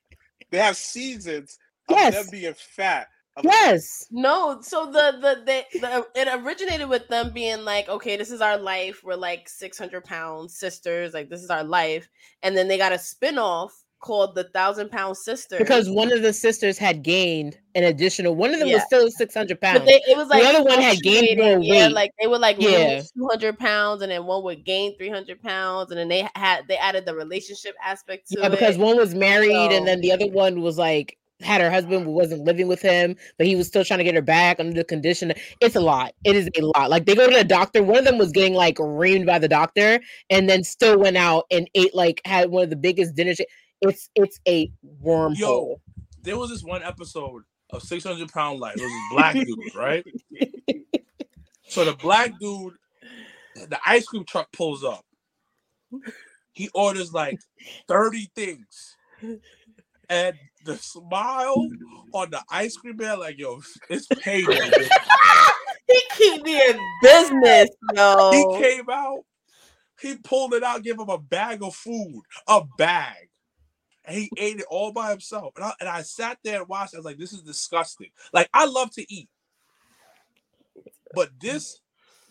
They have seasons of Yes. them being fat. of- Yes. No, so the the they the it originated with them being like, okay, this is our life. We're like 600 pound sisters. Like this is our life, and then they got a spin-off called the Thousand Pound Sisters Because one of the sisters had gained an additional. One of them was still six hundred pounds. they, it was like The other one had gained more Yeah, weight. like they would like Yeah. lose two hundred pounds, and then one would gain three hundred pounds, and then they had they added the relationship aspect to yeah, because one was married, So- and then the other one was like had her husband wasn't living with him, but he was still trying to get her back under the condition. It's a lot. It is a lot. Like they go to the doctor. One of them was getting like reamed by the doctor, and then still went out and ate like had one of the biggest dinners. It's it's a wormhole. Yo, there was this one episode of 600 Pound Life. It was this black dude, right? So the black dude, the ice cream truck pulls up. He orders like 30 things. And the smile on the ice cream man, like, yo, it's payday. he keep me in business, yo. he came out, he pulled it out, gave him a bag of food, a bag. And he ate it all by himself. And I, and I sat there and watched. I was like, this is disgusting. Like, I love to eat. But this,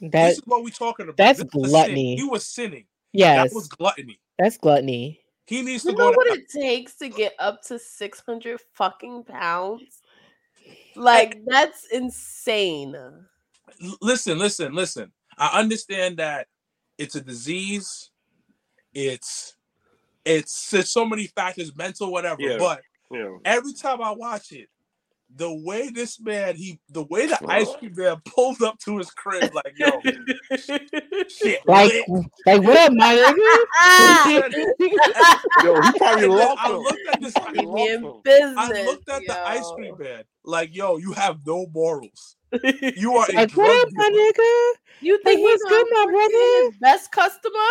That this is what we're talking about. that's This sin. gluttony. He was sinning. yes, That was gluttony. that's gluttony. He needs You to know go what to it takes to get up to 600 fucking pounds? Like, that's insane. Listen, listen, listen. I understand that it's a disease. It's it's there's so many factors, mental, whatever. Yeah. But Yeah. every time I watch it, the way this man, he the way the ice cream man pulled up to his crib, like yo, shit, Like, lit. like what up, my nigga? Yo, he probably And then I looked at this. He keep me in loved him. business. I looked at the ice cream man, like yo, you have no morals. You are a like drug what up, my nigga? You think what's he's good, gonna my brother? best customer?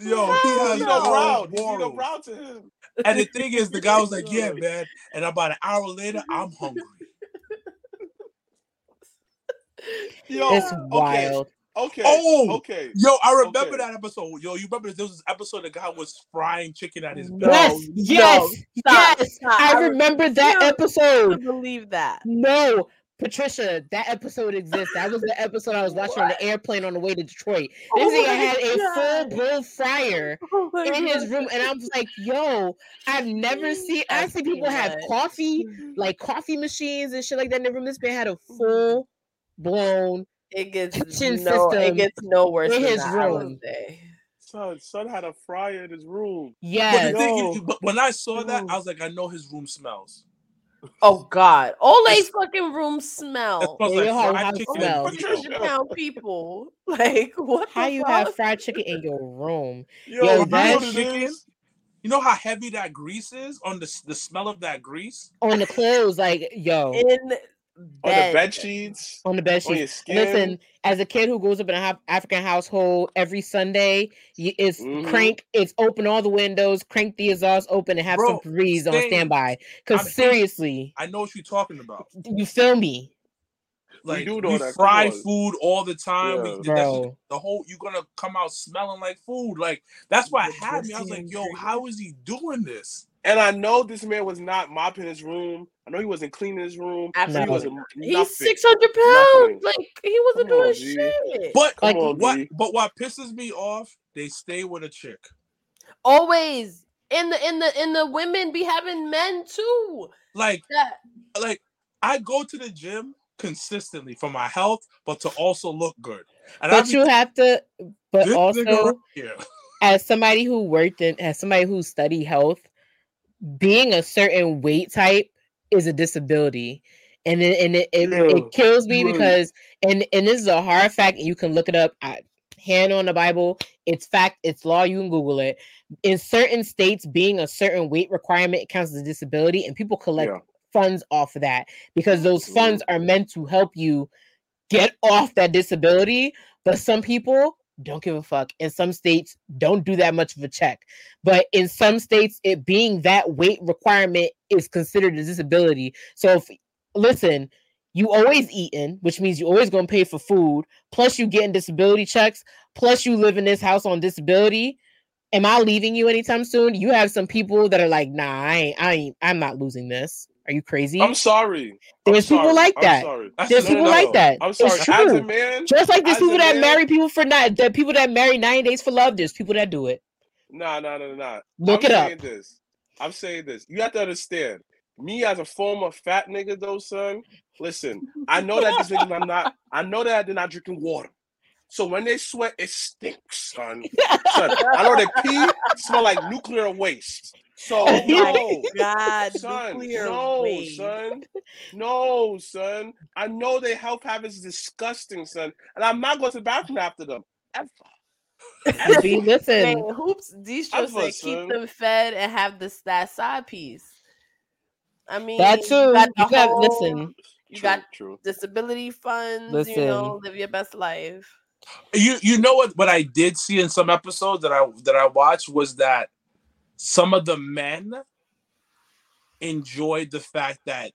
Yo, he has no no proud. He's no morals. proud to him. And the thing is, the guy was like, "Yeah, man." And about an hour later, I'm hungry. Yo, It's okay, wild. Okay. Oh! okay. Yo, I remember Okay. that episode. Yo, you remember there was this episode the guy was frying chicken at his No, bed. Yes, no, yes, stop, yes. stop. I I remember that refuse episode. to believe that. No, Patricia, that episode exists. That was the episode I was watching on the airplane on the way to Detroit. Oh this Oh nigga my had a God. full blown fryer Oh my in his room, and I was like, "Yo, I've never seen. I see people have coffee, mm-hmm. like coffee machines and shit like that in the room. This man had a mm-hmm. full blown. It gets kitchen no, it gets no worse in than his that, room. Son, son had a fryer in his room. But Yes, the thing Yo. is, but when I saw that, I was like, I know his room smells. Oh God, Ole's It's- fucking room smell. smells Yeah, like your whole fried house chicken smells. and Patricia. burrito. 600 pound people. Like what? how you fuck? have fried chicken in your room? Yo, Yo, you know that chicken- You know how heavy that grease is on the the smell of that grease. On the clothes, like yo, in On the bed. bed sheets, on the bed sheets. Listen, as a kid who grows up in a Af- African household, every Sunday y- it's Mhm. crank, it's open all the windows, crank the exhaust open, and have Bro, some breeze on standby. Because seriously, I know what you're talking about. you feel me? Like do we, know that, come fry on. food all the time. Yeah. did that shit Bro. the whole you're gonna come out smelling like food. Like that's why I had me. I was like, yo, how is he doing this? And I know this man was not mopping his room. I know he wasn't cleaning his room. He Absolutely. wasn't He's nothing. six hundred Nothing. pounds. Like he wasn't Come doing G. shit. But Come Like, on, what B. but what pisses me off, they stay with a chick. Always in the in the in the women be having men too. Like That like I go to the gym consistently for my health, but to also look good. And I But be- you have to. But also, right as somebody who worked in, as somebody who studied health, being a certain weight type is a disability, and it, and it, it, Yeah, it kills me because and and this is a hard fact, and you can look it up. I, hand on the Bible, it's fact, it's law. You can Google it. In certain states, being a certain weight requirement counts as a disability, and people collect Yeah. funds off of that because those funds are meant to help you get off that disability. But some people don't give a fuck. In some states, don't do that much of a check. But in some states, it being that weight requirement is considered a disability. So if listen, you always eating, which means you always gonna pay for food, plus you getting disability checks, plus you live in this house on disability. Am I leaving you anytime soon? You have some people that are like, nah, I ain't, I ain't, I'm not losing this. Are you crazy? I'm sorry. I'm There's people sorry. like I'm that. sorry. There's just- people no, like that. I'm It's sorry. As a true. man, Just like there's people that man- marry people for not that people that marry 90 days for love. There's people that do it. nah, nah, nah, nah. Look I'm it up. saying This. I'm saying this. You have to understand. Me as a former fat nigga, though, son. Listen, I know that these niggas, I'm not. I know that they're not drinking water. So when they sweat, it stinks, son. son I know they pee smell like nuclear waste. So oh no, god, son, no, waste. son, no, son. I know their health habits is disgusting, son, and I'm not going to the bathroom after them. Ever. Be listen. Man, hoops Distro That's said what, keep them fed and have this that side piece. I mean That too. You got, You got whole- listen. You True, got true. disability funds, Listen. you know, live your best life. you you know what what I did see in some episodes that I that I watched was that some of the men enjoyed the fact that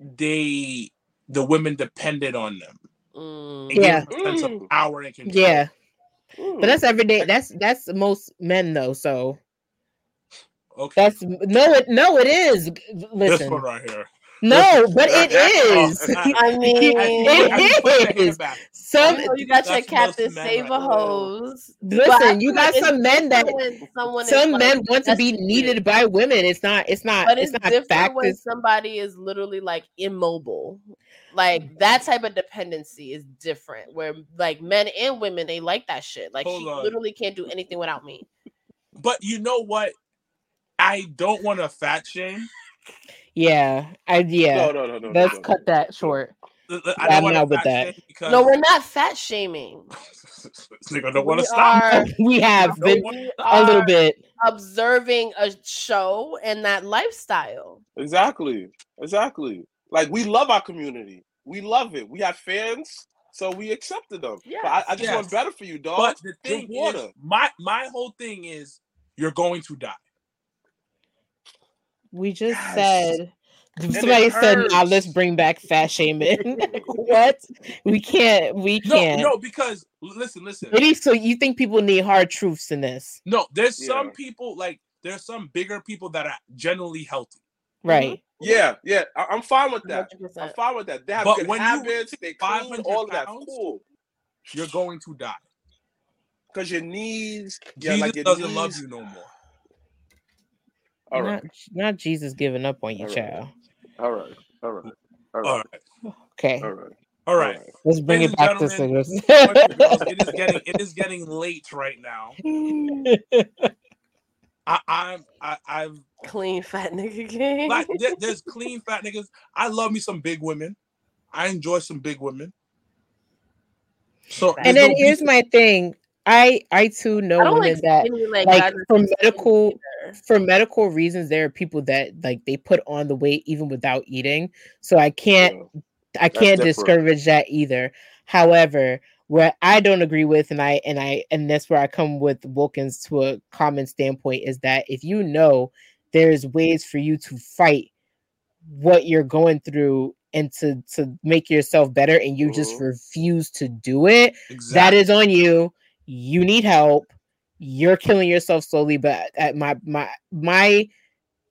they the women depended on them. Mm. Yeah. a sense of Mm. power and control. Yeah, Mm. but that's every day. That's that's most men though. So Okay. that's no, it no, it is. this Listen, one right here. No, but it is. I mean, it is. It I put that is. back. Some you, know, you got your Captain most Save a hose. listen, you got some men that someone is some like, men want to be desperate. needed by women. It's not. It's not. But it's it's, not different fact. when somebody is literally like immobile. Like mm-hmm. that type of dependency is different. Where like men and women, they like that shit. Like Hold she on. literally can't do anything without me. But you know what? I don't want to fat shame. Yeah, I yeah. No, no, no, no. Let's no, no. cut that short. I I'm don't want not with that. because No, we're not fat shaming. this nigga don't want We to stop. are, we have No been a little bit. observing a show and that lifestyle. Exactly. Exactly. Like we love our community. We love it. We have fans, so we accepted them. But I, I just Yes. want better for you, dog. But the Drink thing water. is, my my whole thing is you're going to die. We just Yes. said. Somebody said, "Now let's bring back fat shaming." what? We can't. We No, can't. no, because listen, listen. Maybe so. You think people need hard truths in this, No, there's some people like there's some bigger people that are generally healthy. right? Mm-hmm. Yeah, yeah. I, I'm fine with that. I'm fine with that. They have But good when you habits. They clean. 500 All of that. pounds, Cool. You're going to die. Because your knees. Yeah, Jesus like your doesn't knees. love you no more. All right. Not, not Jesus giving up on you, All right. child. All right. All right. All All right. right, Okay, All right. all right. let's bring Ladies it back to and singers. Boys and girls, it is getting it is getting late right now. I, I'm I, I've Clean fat nigga gang. like there- there's clean fat niggas. I love me some big women. I enjoy some big women. So and there's then no here's beef. my thing. I I too know I women like that skinny leg like guys for medical either. For medical reasons there are people that like they put on the weight even without eating. So I can't Yeah. I can't discourage that either. However, where I don't agree with, and I and I and that's where I come with Wilkins to a common standpoint is that if you know there's ways for you to fight what you're going through and to to make yourself better and you just Mhm. refuse to do it that Exactly. is on you you need help you're killing yourself slowly but at my my my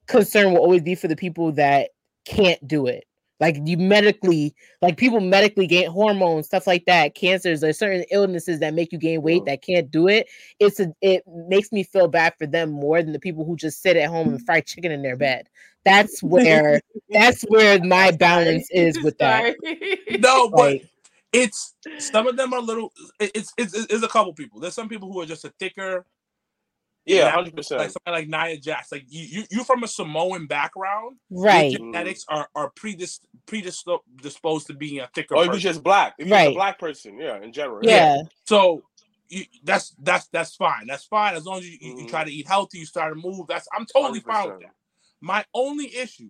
concern will always be for the people that can't do it. Like you medically like people medically gain hormones stuff like that cancers there's certain illnesses that make you gain weight that can't do it. It's a, it makes me feel bad for them more than the people who just sit at home and fry chicken in their bed. That's where that's where my balance is with that. No, but like it's some of them are little. it- It's it's it's a couple people. There's some people who are just a thicker, Yeah, Yeah, hundred like percent. somebody like Nia Jax. Like you, you you're from a Samoan background. Your right genetics are are predis- predisposed to being a thicker. Or if person. you're just black, if you're Right. a black person, yeah, in general. yeah So you, that's that's that's fine. That's fine as long as you, you, you mm-hmm. try to eat healthy, you start to move. That's I'm totally fine with that. My only issue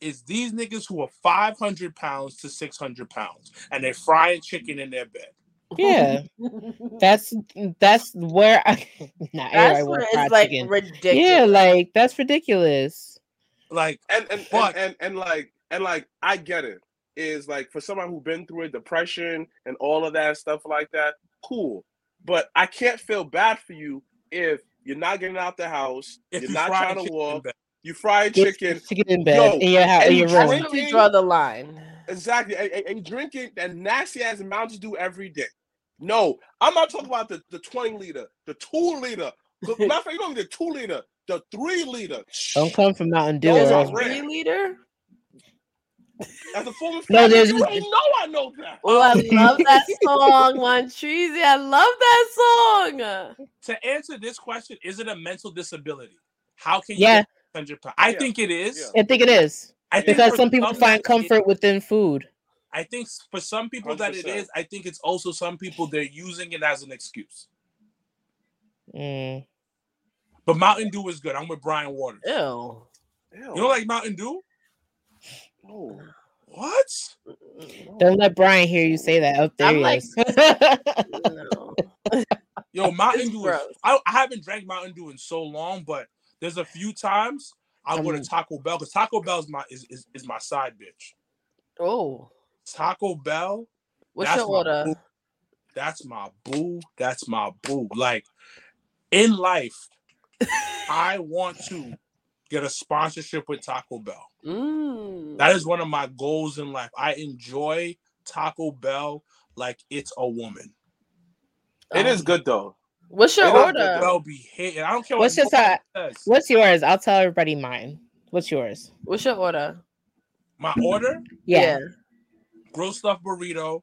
is these niggas who are 500 pounds to 600 pounds and they're frying chicken in their bed. yeah that's that's where i not That's everybody where it's like chicken. ridiculous. yeah like that's ridiculous Like and and, But- and and and like and like I get it. Is like for someone who's been through it, depression and all of that stuff like that, cool. But I can't feel bad for you if you're not getting out the house, if you're you not trying to chicken in walk, bed. You fry chicken. chicken in bed Yo, in your house in and your you room That's drink- where draw the line. Exactly. And, and- and drinking that nasty ass Mountain Dew every day. No, I'm not talking about the, the 20 liter, the two liter. The- Matter of fact, you don't need the two liter, the three liter. don't come from mountain dew Those or are. Three liter. As a former No, there's- you ain't know I know that. Oh, I love that song, Montreezy. I love that song. To answer this question, is it a mental disability? How can you yeah get 100 pounds? I Yeah. think it is. i think it is I think because some people that find it- comfort within food I think for some people that it 100%. is. I think it's also some people they're using it as an excuse. Mm. But Mountain Dew is good. I'm with Brian Waters. Ew. Ew, You don't like Mountain Dew? Oh. What? don't let brian hear you say that up there I'm he like- is. No. Yo, Mountain Dew. Is. I, I haven't drank Mountain Dew in so long, but there's a few times I'll go to Taco Bell because Taco Bell's my is, is, is my side bitch. Oh, Taco Bell, what's That's your my order? boo. that's my boo. That's my boo. Like in life, I want to get a sponsorship with Taco Bell. Mm. That is one of my goals in life. I enjoy Taco Bell like it's a woman. it is Um, good though. What's your It is order? Bell be hating. I don't care What's what your nobody what's yours i'll tell everybody mine what's yours What's your order? My order: yeah, grilled stuffed burrito,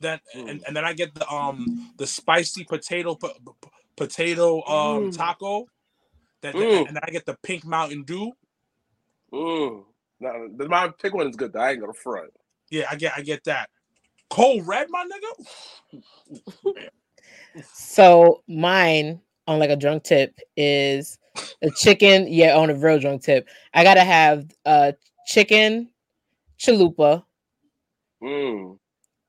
then Mm. and, and then I get the um the spicy potato po- po- potato um Mm. taco. Then, Mm. and then I get the pink Mountain Dew. Mm. No, the- my pick one is good. Though. I ain't gonna front. Yeah, I get I get that. Cold red, my nigga. So mine on like a drunk tip is a chicken. Yeah, on a real drunk tip, I gotta have uh chicken chalupa, Mm.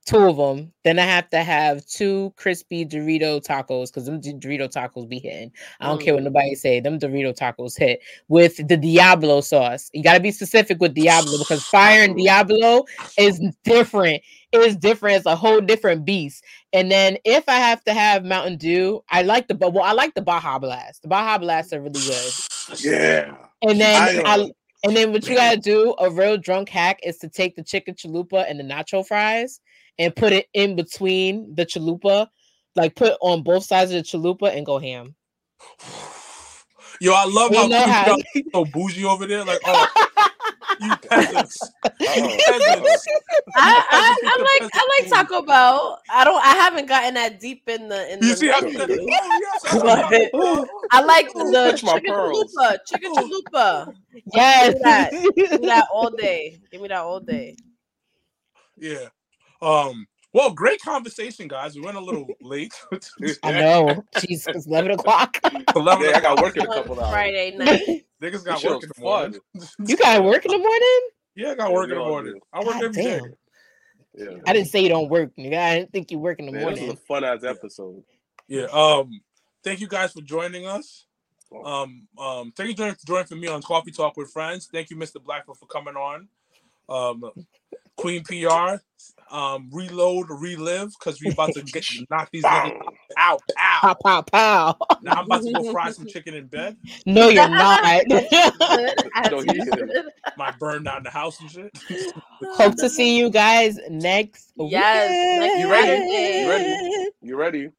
two of them. Then I have to have two crispy Dorito tacos because them Dorito tacos be hitting. I don't care what Mm. nobody say. Them Dorito tacos hit with the Diablo sauce. You gotta be specific with Diablo because fire and Diablo is different. Is different. It's a whole different beast. And then if I have to have Mountain Dew, I like the but well, I like the Baja Blast. The Baja Blasts are really good. Yeah. And then I, I, uh, and then what you gotta do, a real drunk hack is to take the chicken chalupa and the nacho fries and put it in between the chalupa, like put on both sides of the chalupa and go ham. Yo, I love You how how- so bougie over there. Like, oh, you peasants. You peasants. I, I, I like I like. Taco Bell. I don't I haven't gotten that deep in the in You the see how menu. oh, yes, I But- I like the Touch my chicken pearls. chalupa. Chicken chalupa. yes. that. Give me that all day. Give me that all day. Yeah. Um. Well, great conversation, guys. We went a little late. I know. Jesus, it's eleven o'clock. Eleven Yeah, I got work in a On couple hours. Friday night. Niggas got work in the morning. you got work in the morning? Yeah, I got work in the morning. I work God every day. damn. Yeah. I didn't say you don't work, nigga. I didn't think you work in the Man, this was morning. a fun ass episode. Yeah. Um. Thank you guys for joining us. Um. Um. Thank you for joining for me on Coffee Talk with Friends. Thank you, Mr. Blackfoot, for coming on. Um, Queen PR, um, reload, relive, because we about to get knock these niggas out. Pow Out. pow pow. Now I'm about to go fry some chicken in bed. No, you're not. Good No, he is. attitude. Might burn down the house and shit. Hope to see you guys next. Yes, next You ready? You ready? You ready?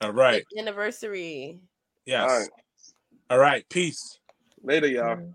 All right. Anniversary. Yes. All right. All right. Peace. Later, y'all.